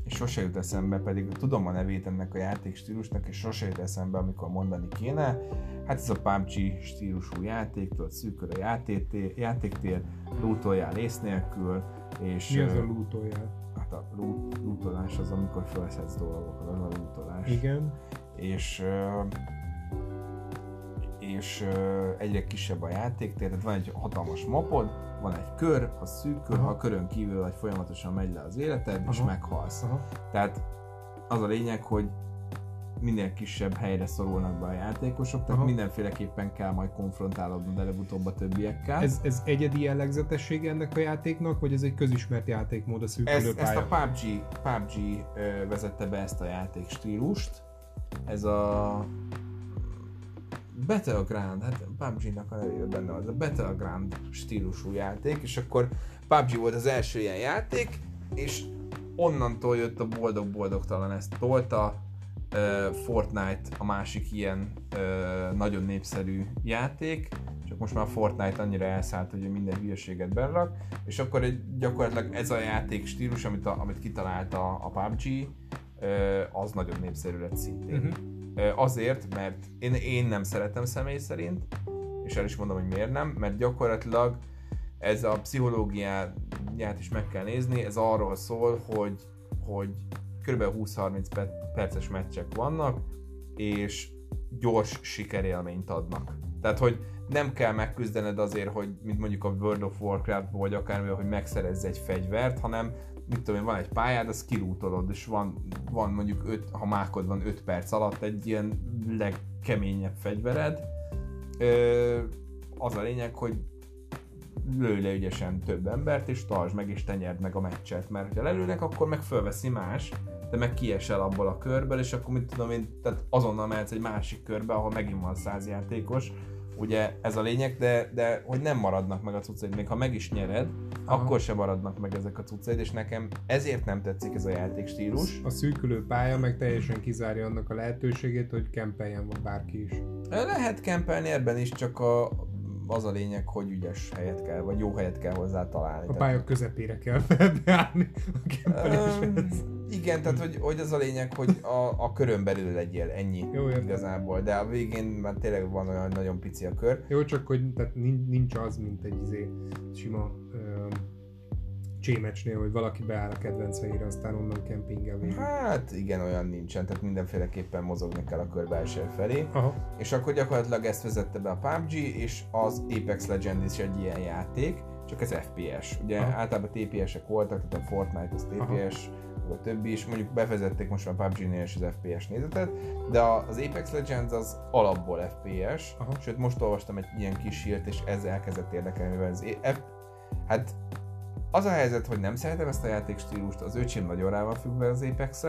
és sose jut eszembe, pedig tudom a nevét ennek a játékstílusnak, és sose jut eszembe, amikor mondani kéne. Hát ez a PUBG stílusú játék, tudod, szűkör a játéktér, játéktér lootoljál ész nélkül, és Mi az a lootoljál? A loot, lootolás az, amikor felszedsz dolgokat, az a lootolás Igen. és és egyre kisebb a játéktér, tehát van egy hatalmas mapod, van egy kör, ha szűk kör, Aha. ha a körön kívül vagy folyamatosan megy le az életed, és Aha. meghalsz. Aha. Tehát az a lényeg, hogy minél kisebb helyre szorulnak be a játékosok, tehát Aha. mindenféleképpen kell majd konfrontálódnod előbb-utóbb a többiekkel. Ez, ez egyedi jellegzetessége ennek a játéknak, vagy ez egy közismert játékmód a ezt, szűkülő ezt pálya? a PUBG, PUBG vezette be ezt a játék stílust. Ez a Battleground, hát PUBG-nak a nevében benne ez a Battleground stílusú játék, és akkor PUBG volt az első ilyen játék, és onnantól jött a boldog-boldogtalan, ezt tolta, Fortnite a másik ilyen nagyon népszerű játék, csak most már Fortnite annyira elszállt, hogy minden hülyeséget berak, és akkor egy, gyakorlatilag ez a játék stílus, amit, a, amit kitalálta a PUBG, ö, az nagyon népszerű lett szintén. Ö, Azért, mert én, én nem szeretem személy szerint, és el is mondom, hogy miért nem, mert gyakorlatilag ez a pszichológiáját is meg kell nézni, ez arról szól, hogy, hogy kb. 20-30 pe- perces meccsek vannak, és gyors sikerélményt adnak. Tehát, hogy nem kell megküzdened azért, hogy mint mondjuk a World of Warcraft vagy akármi, hogy megszerezz egy fegyvert, hanem mit tudom én, van egy pályád, azt kirútolod, és van, van mondjuk öt, ha mákod van 5 perc alatt egy ilyen legkeményebb fegyvered. Ö, az a lényeg, hogy lőj le ügyesen több embert, és tartsd meg, és te nyerd meg a meccset, mert ha lelőnek, akkor meg fölveszi más. te meg kiesel abból a körből, és akkor mit tudom én, tehát azonnal mehetsz egy másik körbe, ahol megint van száz játékos, ugye ez a lényeg, de, de hogy nem maradnak meg a cuccaid, még ha meg is nyered, Aha. akkor sem maradnak meg ezek a cuccaid, és nekem ezért nem tetszik ez a játékstílus. A szűkülő pálya meg teljesen kizárja annak a lehetőségét, hogy kempeljen van bárki is. Lehet kempelni ebben is, csak a, az a lényeg, hogy ügyes helyet kell, vagy jó helyet kell hozzá találni. A pálya közepére kell felbeállni um, Igen, tehát hogy, hogy az a lényeg, hogy a, a körön belül legyél, ennyi jó, igazából, de a végén már tényleg van olyan nagyon pici a kör. Jó, csak hogy tehát nincs az, mint egy izé, sima csémecsnél, hogy valaki beáll a kedvenc helyére, aztán onnan kempingel végig. Hát igen, olyan nincsen, tehát mindenféleképpen mozogni kell a kör belső felé. Aha. És akkor gyakorlatilag ezt vezette be a PUBG, és az Apex Legends is egy ilyen játék, csak ez FPS. Ugye Aha. általában TPS-ek voltak, tehát a Fortnite az TPS, Aha. a többi is, mondjuk befezették most már PUBG-nél is az FPS nézetet, de az Apex Legends az alapból FPS, Aha. sőt most olvastam egy ilyen kis hírt, és ez elkezdett érdekelni, mivel az F... hát az a helyzet, hogy nem szeretem ezt a játékstílust, az öcsém nagyon rá van függve az apex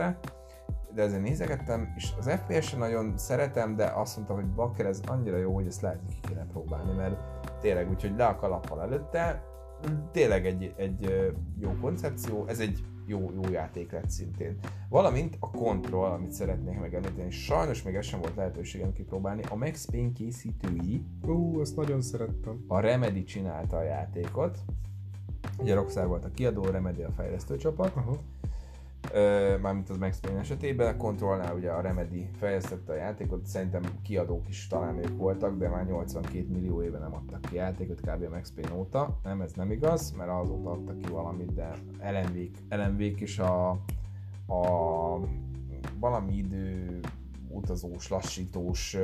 de ezért nézegettem, és az FPS-en nagyon szeretem, de azt mondtam, hogy bakker, ez annyira jó, hogy ezt lehet, hogy ki kéne próbálni, mert tényleg úgyhogy le a kalappal előtte, tényleg egy, egy jó koncepció, ez egy jó, jó játék lett szintén. Valamint a Control, amit szeretnék megemlíteni, sajnos még ez sem volt lehetőségem kipróbálni, a Max Payne készítői. Ú, ezt nagyon szerettem. A Remedy csinálta a játékot, Ugye a Rockstar volt a kiadó, Remedy a fejlesztő csapat. Uh-huh. mármint az Max Payne esetében, a Controlnál ugye a Remedy fejlesztette a játékot, szerintem kiadók is talán ők voltak, de már 82 millió éve nem adtak ki játékot kb. a Max Payne óta. Nem, ez nem igaz, mert azóta adtak ki valamit, de LMV-k, LMV-k is a, a valami idő utazós, lassítós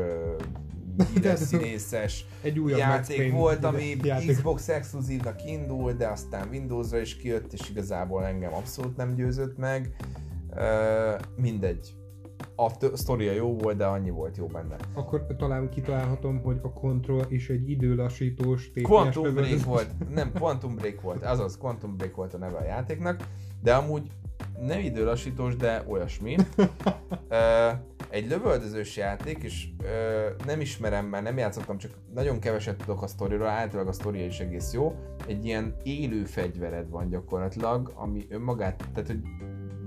híres színészes egy játék volt, ami játék. Xbox exkluzívnak indult, de aztán Windowsra is kijött, és igazából engem abszolút nem győzött meg. Uh, mindegy. A sztoria jó volt, de annyi volt jó benne. Akkor talán kitalálhatom, hogy a Control is egy időlassítós TPS Quantum Break volt. Nem, Quantum Break volt. Azaz, Quantum Break volt a neve a játéknak. De amúgy nem időlassítós, de olyasmi. [laughs] uh, egy lövöldözős játék, és ö, nem ismerem, mert nem játszottam, csak nagyon keveset tudok a sztoriról, általában a sztoria is egész jó. Egy ilyen élő fegyvered van gyakorlatilag, ami önmagát, tehát hogy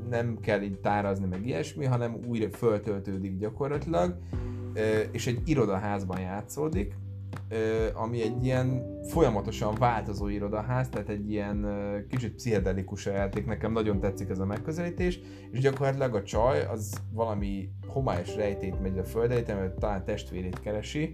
nem kell így tárazni meg ilyesmi, hanem újra föltöltődik gyakorlatilag, ö, és egy irodaházban játszódik, ami egy ilyen folyamatosan változó irodaház, tehát egy ilyen kicsit pszichedelikus játék, nekem nagyon tetszik ez a megközelítés, és gyakorlatilag a csaj az valami homályos rejtét megy a földre, mert talán testvérét keresi,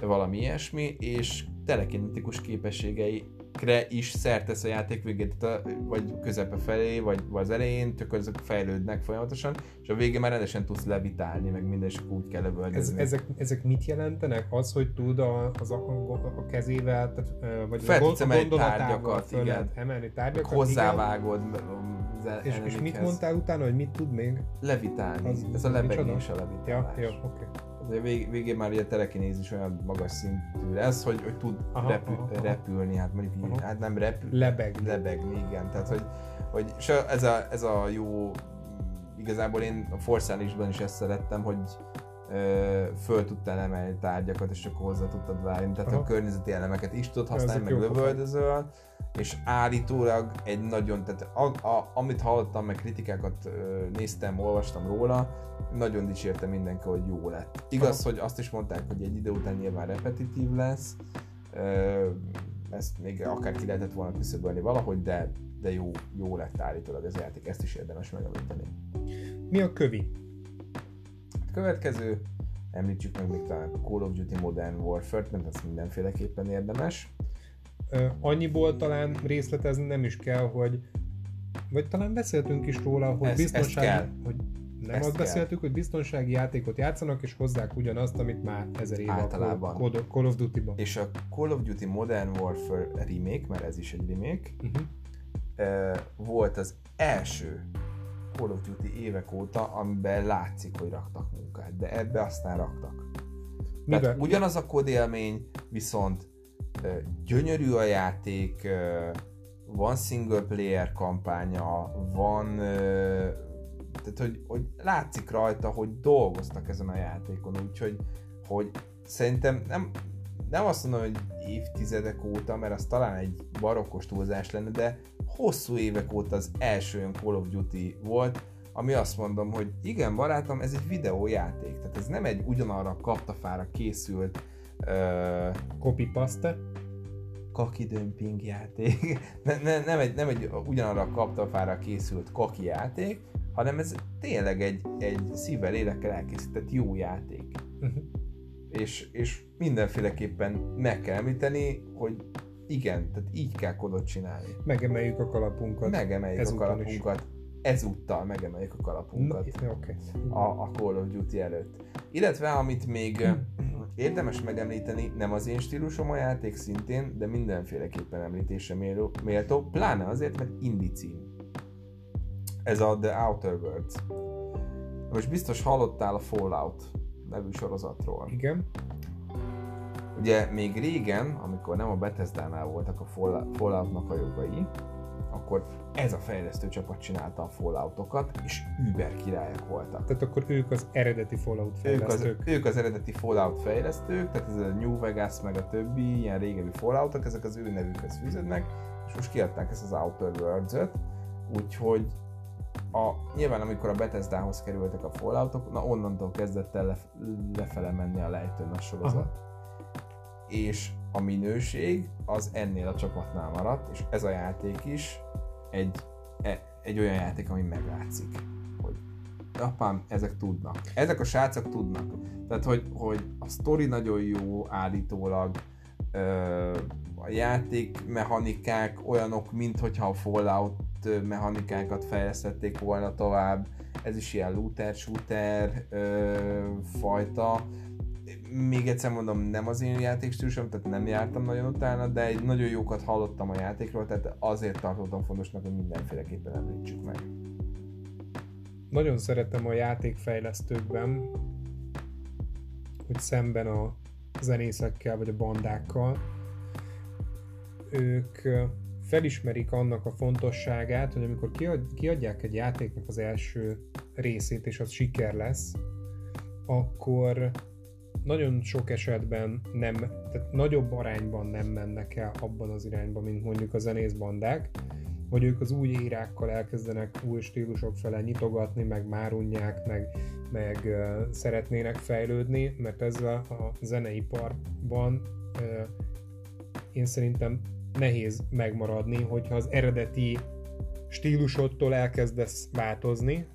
valami ilyesmi, és telekinetikus képességei kre is szertesz a játék végét, vagy közepe felé, vagy, vagy az elején, csak azok fejlődnek folyamatosan, és a végén már rendesen tudsz levitálni, meg minden, és úgy kell Ez, ezek, ezek mit jelentenek? Az, hogy tud a, az a, a kezével, tehát, vagy Fel emelni tárgyakat, igen. Emelni tárgyakat, hozzávágod az és, és mit mondtál utána, hogy mit tud még? Levitálni. Az, Ez a lebegés a levitálás. Ja, jó, oké. Okay azért vég, végén már ugye telekinézis olyan magas szintű lesz, hogy, hogy tud aha, repü, aha, aha. repülni, hát mondjuk így, hát nem repülni. Lebegni. Lebegni, igen. Tehát, hogy, hogy és ez a, ez a jó, igazából én a Forszálisban is ezt szerettem, hogy ö, föl tudtál emelni tárgyakat, és akkor hozzá tudtad várni. Tehát Aha. a környezeti elemeket is tudod használni, meg lövöldözöl és állítólag egy nagyon, tehát a, a, amit hallottam, meg kritikákat néztem, olvastam róla, nagyon dicsérte mindenki, hogy jó lett. Igaz, hogy azt is mondták, hogy egy idő után nyilván repetitív lesz, ezt még akár ki lehetett volna küszöbölni valahogy, de, de jó, jó lett állítólag ez a játék, ezt is érdemes megemlíteni. Mi a kövi? A következő, említsük meg még talán Call of Duty Modern Warfare-t, mert ez mindenféleképpen érdemes annyiból talán részletezni nem is kell, hogy vagy talán beszéltünk is róla, hogy ez, biztonsági, kell. hogy nem ezt azt kell. beszéltük, hogy biztonsági játékot játszanak, és hozzák ugyanazt, amit már ezer éve Általában. a Call of Duty-ban. És a Call of Duty Modern Warfare remake, mert ez is egy remake, uh-huh. volt az első Call of Duty évek óta, amiben látszik, hogy raktak munkát, de ebbe aztán raktak. Mivel? Tehát ugyanaz a kódélmény, viszont gyönyörű a játék, van single player kampánya, van tehát hogy, hogy látszik rajta, hogy dolgoztak ezen a játékon, úgyhogy hogy szerintem nem, nem azt mondom, hogy évtizedek óta, mert az talán egy barokkos túlzás lenne, de hosszú évek óta az első olyan Call of Duty volt, ami azt mondom, hogy igen, barátom, ez egy videójáték, tehát ez nem egy ugyanarra kaptafára készült uh, Copy-paste? kaki dömping játék, [laughs] ne, ne, nem, egy, nem egy ugyanarra a kaptafára készült kaki játék, hanem ez tényleg egy, egy szívvel, lélekkel elkészített jó játék. Uh-huh. És, és mindenféleképpen meg kell említeni, hogy igen, tehát így kell kodot csinálni. Megemeljük a kalapunkat. Megemeljük a kalapunkat. Is. Ezúttal megemeljük a kalapunkat. Na, okay. a, a Call of Duty előtt. Illetve, amit még [clears throat] érdemes megemlíteni, nem az én stílusom a játék szintén, de mindenféleképpen említése méltó, méltó pláne azért, mert indie cím. Ez a The Outer Worlds. Most biztos hallottál a Fallout nevű sorozatról. Igen. Ugye még régen, amikor nem a Bethesda-nál voltak a Fallout-nak a jogai, akkor ez a fejlesztő csapat csinálta a Falloutokat, és über királyok voltak. Tehát akkor ők az eredeti Fallout fejlesztők? Ők az, ők az eredeti Fallout fejlesztők, tehát ez a New Vegas meg a többi ilyen régebbi Falloutok, ezek az ő nevükhez fűződnek, és most kiadták ezt az Outer Worlds-öt, úgyhogy a, nyilván amikor a Bethesda-hoz kerültek a Falloutok, na onnantól kezdett el lef, lefele menni a lejtőn a sorozat. Aha. És a minőség az ennél a csapatnál maradt, és ez a játék is egy, e, egy olyan játék, ami meglátszik, hogy apám, ezek tudnak. Ezek a srácok tudnak. Tehát, hogy, hogy a story nagyon jó állítólag, a játék mechanikák olyanok, mint hogyha a Fallout mechanikákat fejlesztették volna tovább. Ez is ilyen looter-shooter fajta még egyszer mondom, nem az én játékstílusom, tehát nem jártam nagyon utána, de egy nagyon jókat hallottam a játékról, tehát azért tartottam fontosnak, hogy mindenféleképpen említsük meg. Nagyon szeretem a játékfejlesztőkben, hogy szemben a zenészekkel vagy a bandákkal, ők felismerik annak a fontosságát, hogy amikor kiadják egy játéknak az első részét, és az siker lesz, akkor nagyon sok esetben nem, tehát nagyobb arányban nem mennek el abban az irányba, mint mondjuk a zenészbandák, hogy ők az új írákkal elkezdenek új stílusok fele nyitogatni, meg márunják, meg, meg uh, szeretnének fejlődni, mert ezzel a zeneiparban uh, én szerintem nehéz megmaradni, hogyha az eredeti stílusodtól elkezdesz változni,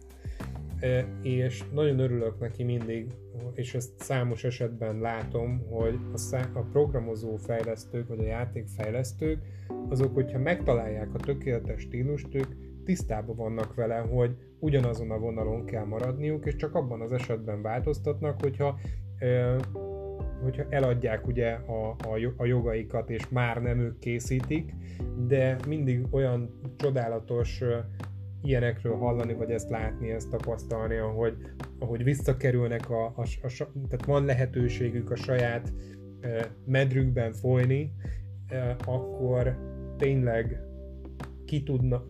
és nagyon örülök neki mindig, és ezt számos esetben látom, hogy a, szá- a programozó fejlesztők, vagy a játékfejlesztők, azok, hogyha megtalálják a tökéletes stílust, ők tisztában vannak vele, hogy ugyanazon a vonalon kell maradniuk, és csak abban az esetben változtatnak, hogyha hogyha eladják ugye a, a, a jogaikat, és már nem ők készítik, de mindig olyan csodálatos ilyenekről hallani, vagy ezt látni, ezt tapasztalni, ahogy, ahogy visszakerülnek, a, a, a, tehát van lehetőségük a saját medrükben folyni, akkor tényleg ki tudnak,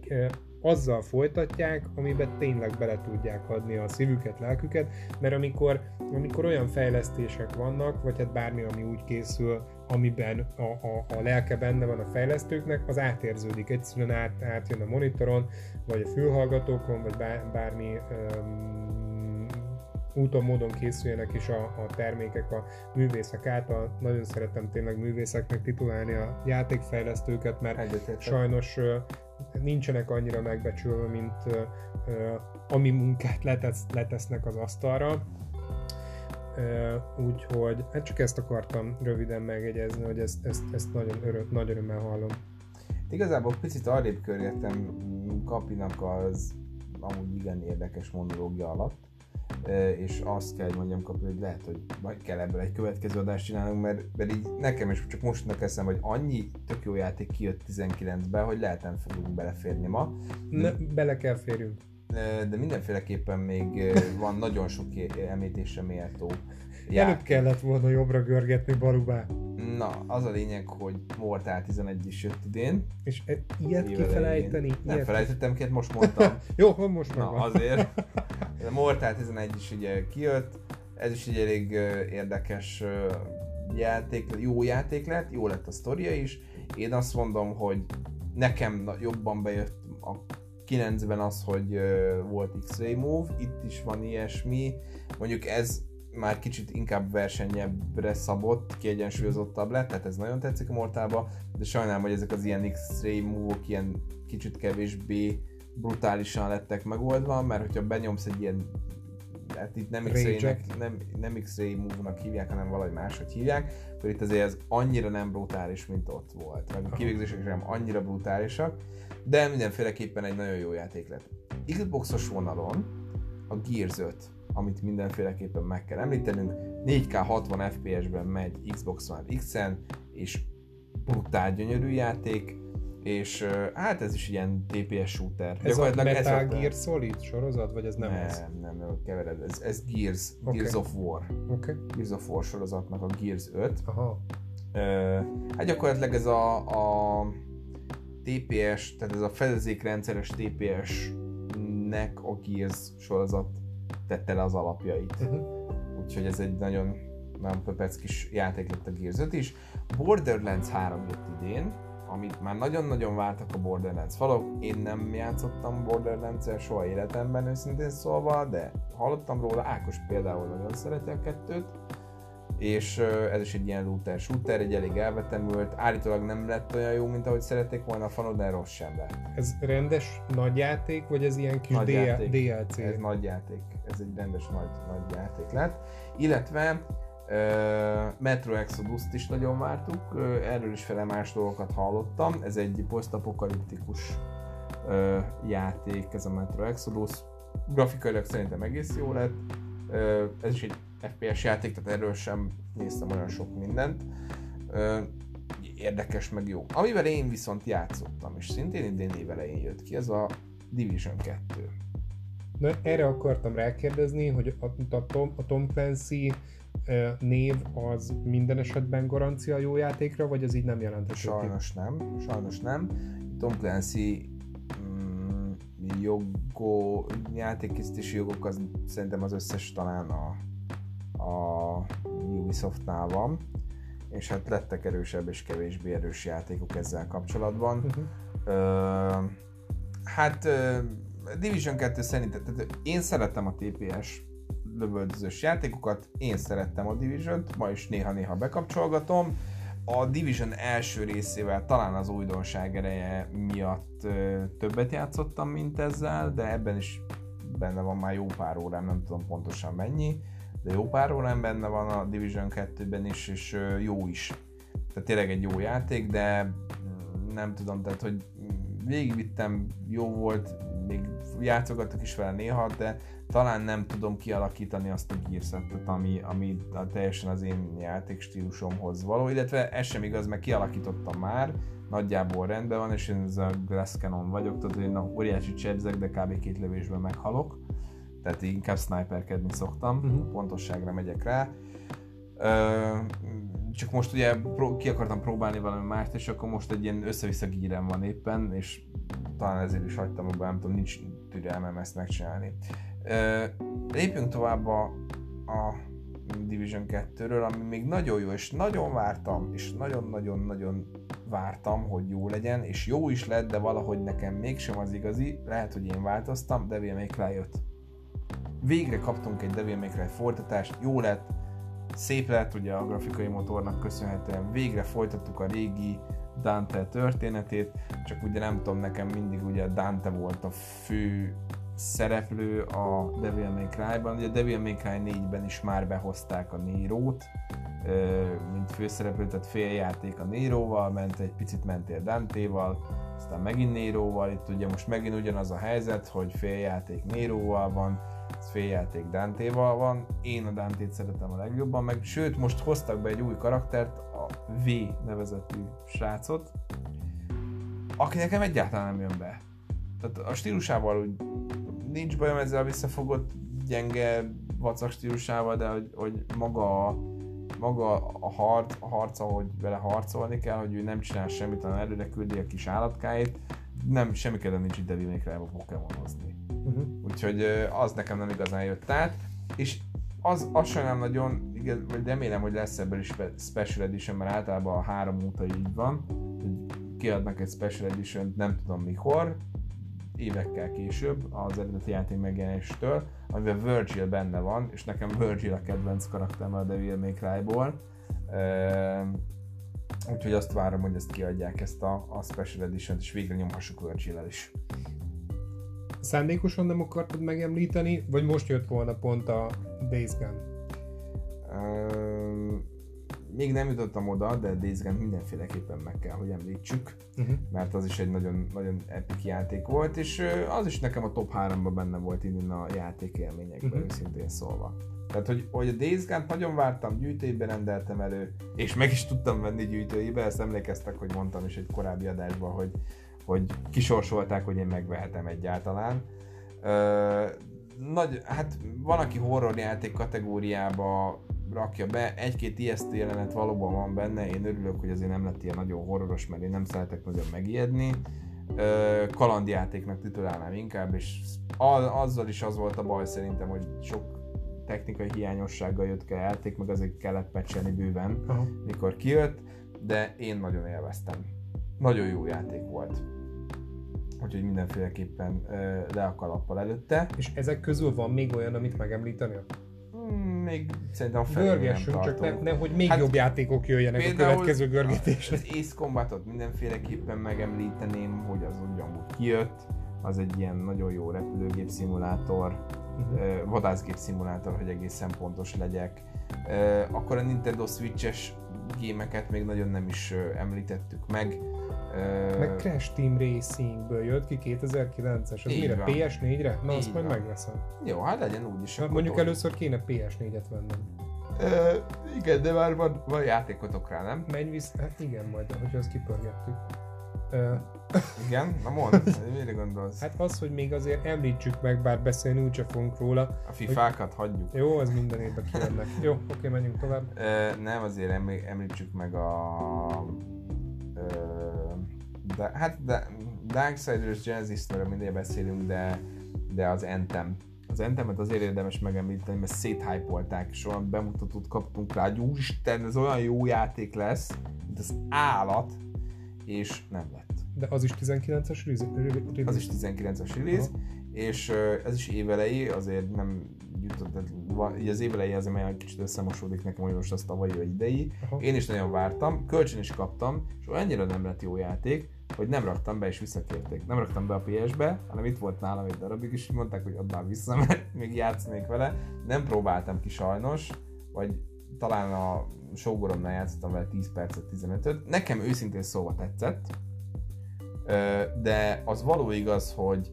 azzal folytatják, amiben tényleg bele tudják adni a szívüket, lelküket, mert amikor, amikor olyan fejlesztések vannak, vagy hát bármi, ami úgy készül, amiben a, a, a lelke benne van a fejlesztőknek, az átérződik, egyszerűen át, átjön a monitoron, vagy a fülhallgatókon, vagy bár, bármi um, úton, módon készüljenek is a, a termékek a művészek által. Nagyon szeretem tényleg művészeknek titulálni a játékfejlesztőket, mert Egyetetek. sajnos nincsenek annyira megbecsülve, mint ami munkát letesz, letesznek az asztalra. Úgyhogy hát csak ezt akartam röviden megjegyezni, hogy ezt, ezt, ezt nagyon, öröm, nagy örömmel hallom. Igazából picit arrébb körültem Kapinak az amúgy igen érdekes monológia alatt, és azt kell, hogy mondjam kapni, hogy lehet, hogy majd kell ebből egy következő adást csinálnunk, mert, mert így nekem is csak most eszem, hogy annyi tök jó játék kijött 19-ben, hogy lehet nem fogunk beleférni ma. Ne, bele kell férjünk. De mindenféleképpen még van nagyon sok említésre méltó játék. Előbb kellett volna jobbra görgetni Barubá. Na, az a lényeg, hogy Mortal 11 is jött idén. És e- ilyet elején. kifelejteni? Nem ilyet felejtettem ki, hát most mondtam. [laughs] Jó, most Na, azért. A Mortal 11 is ugye kijött, ez is egy elég érdekes játék, jó játék lett, jó lett a sztoria is. Én azt mondom, hogy nekem jobban bejött a 9-ben az, hogy volt X-Ray Move, itt is van ilyesmi. Mondjuk ez már kicsit inkább versenyebbre szabott, kiegyensúlyozottabb lett, tehát ez nagyon tetszik a Mortalba, de sajnálom, hogy ezek az ilyen X-Ray move ilyen kicsit kevésbé brutálisan lettek megoldva, mert hogyha benyomsz egy ilyen hát itt nem X-ray, nem, nem X-ray move-nak hívják, hanem valahogy máshogy hívják, akkor itt azért ez annyira nem brutális, mint ott volt. Meg a kivégzések sem annyira brutálisak, de mindenféleképpen egy nagyon jó játék lett. Xboxos vonalon a Gears 5, amit mindenféleképpen meg kell említenünk, 4K 60 FPS-ben megy Xbox One X-en, és brutál gyönyörű játék, és hát ez is ilyen TPS shooter. Ez a Metal Gear Solid sorozat, vagy ez nem, nem, az? nem, nem, kevered, ez, ez Gears, Oké. Gears of War. Okay. Gears of War sorozatnak a Gears 5. Aha. Ö, hát gyakorlatilag ez a, a TPS, tehát ez a fedezékrendszeres TPS-nek a Gears sorozat tette le az alapjait. Uh-huh. Úgyhogy ez egy nagyon, nagyon pöpec kis játék lett a Gears 5 is. Borderlands 3 jött idén, amit már nagyon-nagyon vártak a Borderlands falok. Én nem játszottam borderlands soha életemben őszintén szólva, de hallottam róla, Ákos például nagyon szereti a kettőt, és ez is egy ilyen looter shooter, egy elég elvetemült, állítólag nem lett olyan jó, mint ahogy szerették volna a fanok, de rossz sem lett. Ez rendes nagy játék, vagy ez ilyen kis Nagy DL- játék. DLC? Ez nagy játék, ez egy rendes nagy, nagy játék lett. Illetve uh, Metro Exodus-t is nagyon vártuk, uh, erről is fele más dolgokat hallottam, ez egy posztapokaliptikus uh, játék, ez a Metro Exodus. Grafikailag szerintem egész jó lett, uh, ez is egy FPS játék, tehát erről sem néztem olyan sok mindent. Érdekes, meg jó. Amivel én viszont játszottam, és szintén idén év elején jött ki, ez a Division 2. Na, erre akartam rákérdezni, hogy a, a, Tom, a Tom Clancy név az minden esetben garancia jó játékra, vagy ez így nem jelenthető? Sajnos nem, sajnos nem. Tom Clancy mm, jogó, játékkészítési jogok az szerintem az összes talán a, a Ubisoftnál van, és hát lettek erősebb és kevésbé erős játékok ezzel kapcsolatban. Uh-huh. Ö, hát ö, Division 2 szerintem, tehát én szerettem a TPS lövöldözős játékokat, én szerettem a Division-t, ma is néha-néha bekapcsolgatom. A Division első részével talán az újdonság ereje miatt ö, többet játszottam, mint ezzel, de ebben is benne van már jó pár órám, nem tudom pontosan mennyi, de jó pár órám benne van a Division 2-ben is, és jó is. Tehát tényleg egy jó játék, de mm, nem tudom, tehát hogy végigvittem, jó volt, még játszogattuk is vele néha, de talán nem tudom kialakítani azt a gearsetet, ami, ami a teljesen az én játék stílusomhoz való, illetve ez sem igaz, mert kialakítottam már, nagyjából rendben van, és én ez a Glass Cannon vagyok, tehát én óriási csebzek, de kb. két lövésben meghalok, tehát inkább sniperkedni szoktam, uh-huh. pontosságra megyek rá. Ö, csak most ugye pró- ki akartam próbálni valami mást, és akkor most egy ilyen össze-vissza gírem van éppen, és talán ezért is hagytam abba, nem tudom, nincs türelmem ezt megcsinálni. Ö, lépjünk tovább a, a Division 2-ről, ami még nagyon jó, és nagyon vártam, és nagyon-nagyon-nagyon vártam, hogy jó legyen, és jó is lett, de valahogy nekem mégsem az igazi, lehet, hogy én változtam, May Cry 5. Végre kaptunk egy Devil May Cry folytatást, jó lett, szép lett ugye a grafikai motornak köszönhetően, végre folytattuk a régi Dante történetét, csak ugye nem tudom, nekem mindig ugye Dante volt a fő szereplő a Devil May Cry-ban, ugye a Devil May Cry 4-ben is már behozták a Nérót, mint főszereplő, tehát féljáték a Néróval, ment egy picit mentél Dante-val, aztán megint Néróval, itt ugye most megint ugyanaz a helyzet, hogy féljáték Néróval van, féljáték Dante-val van, én a Dante-t szeretem a legjobban, meg sőt most hoztak be egy új karaktert, a V nevezetű srácot, aki nekem egyáltalán nem jön be. Tehát a stílusával úgy nincs bajom ezzel a visszafogott gyenge vacak stílusával, de hogy, hogy maga a maga a, harc, a harca, hogy vele harcolni kell, hogy ő nem csinál semmit, hanem előre küldi a kis állatkáit, nem, semmi kedvem nincs itt Devil Cry-ba Pokémonozni. Uh-huh. Úgyhogy az nekem nem igazán jött át, és az, az sajnálom nagyon, vagy remélem, hogy lesz ebből is Special Edition, mert általában a három óta így van, hogy kiadnak egy Special Edition, nem tudom mikor, évekkel később az eredeti játék megjelenéstől, amiben Virgil benne van, és nekem Virgil a kedvenc karakterem a Devil May Cry-ból. Ehm, úgyhogy azt várom, hogy ezt kiadják, ezt a, a Special Edition-t, és végre nyomhassuk virgil is. Szándékosan nem akartad megemlíteni, vagy most jött volna pont a Days Gone? Uh, még nem jutottam oda, de Days Gone mindenféleképpen meg kell, hogy említsük, uh-huh. mert az is egy nagyon, nagyon epic játék volt, és az is nekem a top 3-ban benne volt innen a játékélményekben, uh-huh. őszintén szólva. Tehát, hogy, hogy a Days Gone-t nagyon vártam, gyűjtőjében rendeltem elő, és meg is tudtam venni gyűjtőjébe, ezt emlékeztek, hogy mondtam is egy korábbi adásban, hogy, hogy kisorsolták, hogy én megvehetem egyáltalán. Ö, nagy, hát van, aki horror játék kategóriába rakja be, egy-két IST jelenet valóban van benne, én örülök, hogy azért nem lett ilyen nagyon horroros, mert én nem szeretek nagyon megijedni. Kalandjátéknak titulálnám inkább, és azzal is az volt a baj szerintem, hogy sok technikai hiányossággal jött ki a játék, meg azért kellett pecselni bőven, Aha. mikor kijött, de én nagyon élveztem. Nagyon jó játék volt. Úgyhogy mindenféleképpen le a kalappal előtte. És ezek közül van még olyan, amit megemlíteni? Még szerintem Görgessünk, csak ne, ne, hogy még hát, jobb játékok jöjjenek a következő görgetésre. Az Ace Combatot mindenféleképpen megemlíteném, hogy az ugyanúgy kijött. Az egy ilyen nagyon jó repülőgép szimulátor, uh-huh. vadászgép szimulátor, hogy egészen pontos legyek. Akkor a Nintendo Switch-es gémeket még nagyon nem is említettük meg. Meg Crash Team Racingből jött ki 2009-es, az mire? PS4-re? Na, Így azt majd megveszem. Jó, hát legyen úgy is. mondjuk tovább. először kéne PS4-et vennem. Igen, de már van, van játékotok rá, nem? Menj vissza, hát igen, majd, hogy azt kipörgettük. Igen? Na mondd, [laughs] mire gondolsz? Hát az, hogy még azért említsük meg, bár beszélni úgyse fogunk róla. A fifákat hogy... hagyjuk. Jó, az minden évben kijönnek. Jó, oké, menjünk tovább. Uh, nem, azért említsük meg a... Uh, de, hát de Darksiders Genesis-ről mindig beszélünk, de, de az Anthem. Az Anthemet azért érdemes megemlíteni, mert széthypolták, és olyan bemutatót kaptunk rá, hogy úristen, ez olyan jó játék lesz, mint az állat, és nem lett. De az is 19-es release? Az is 19-es release, Aha. és ez is évelei, azért nem jutott, így az évelei azért már kicsit összemosódik nekem, hogy most az tavalyi vagy idei. Aha. Én is nagyon vártam, kölcsön is kaptam, és annyira nem lett jó játék, hogy nem raktam be és visszakérték. Nem raktam be a PS-be, hanem itt volt nálam egy darabig, és mondták, hogy add már vissza, [laughs] mert még játszanék vele. Nem próbáltam ki sajnos, vagy talán a sógoromnál játszottam vele 10 percet, 15-öt. Nekem őszintén szóval tetszett, de az való igaz, hogy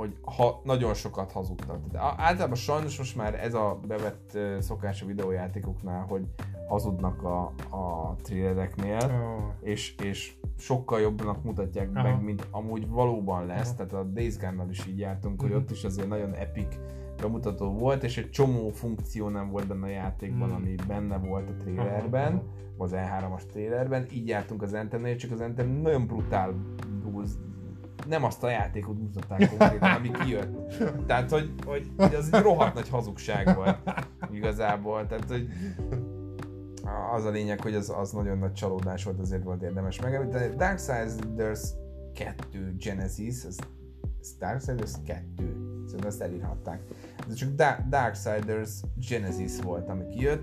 hogy ha nagyon sokat hazudtak. De általában sajnos most már ez a bevett szokás a videójátékoknál, hogy hazudnak a, a thrillereknél, oh. és, és sokkal jobbnak mutatják Aha. meg, mint amúgy valóban lesz. Aha. Tehát a Days Gone-nal is így jártunk, hogy mhm. ott is azért nagyon epic bemutató volt, és egy csomó funkció nem volt benne a játékban, hmm. ami benne volt a trailerben, az E3-as trailerben, így jártunk az Anthemnél, csak az Anthem nagyon brutál nem azt a játékot mutatták konkrétan, ami kijött. Tehát, hogy, hogy, hogy az egy rohadt nagy hazugság volt igazából. Tehát, hogy az a lényeg, hogy az, az nagyon nagy csalódás volt, azért volt érdemes meg. De Darksiders 2 Genesis, ez, ez Darksiders 2, szerintem ezt elírhatták. Ez csak da- Darksiders Genesis volt, ami kijött.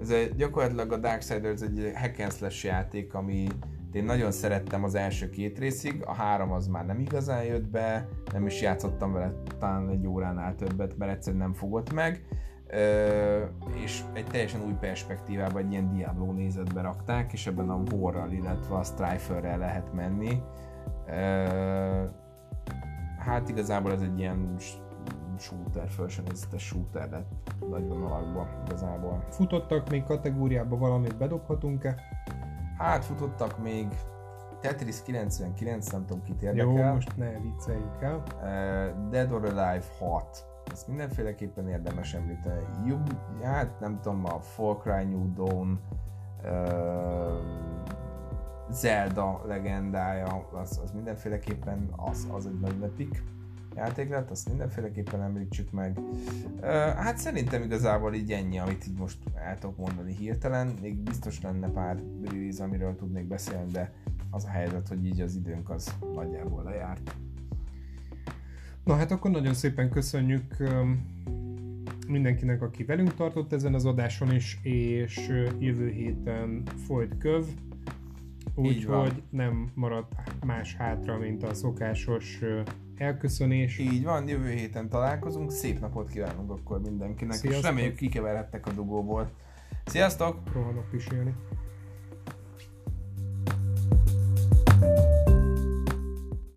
Ez egy, gyakorlatilag a Darksiders egy hack and slash játék, ami én nagyon szerettem az első két részig, a három az már nem igazán jött be, nem is játszottam vele talán egy óránál többet, mert egyszerűen nem fogott meg, Ö, és egy teljesen új perspektívában egy ilyen Diablo nézetbe rakták, és ebben a Warral, illetve a Striferrel lehet menni. Ö, hát igazából ez egy ilyen shooter, felsőnézetes shooter lett nagy vonalakban igazából. Futottak még kategóriába valamit bedobhatunk-e? Hát futottak még Tetris 99, nem tudom kit érdekel. Jó, most ne vicceljük el. Uh, Dead or Alive 6. azt mindenféleképpen érdemes említeni. Jobb, hát nem tudom, a Far Cry New Dawn, uh, Zelda legendája, az, az mindenféleképpen az, az egy nagy lepik játék lett, azt mindenféleképpen említsük meg. Hát szerintem igazából így ennyi, amit így most el tudok mondani hirtelen. Még biztos lenne pár release, amiről tudnék beszélni, de az a helyzet, hogy így az időnk az nagyjából lejárt. Na hát akkor nagyon szépen köszönjük mindenkinek, aki velünk tartott ezen az adáson is, és jövő héten folyt köv, úgyhogy nem maradt más hátra, mint a szokásos elköszönés. Így van, jövő héten találkozunk, szép napot kívánunk akkor mindenkinek, Sziasztok. és reméljük kikeverhettek a dugóból. Sziasztok! Rohanok pisilni.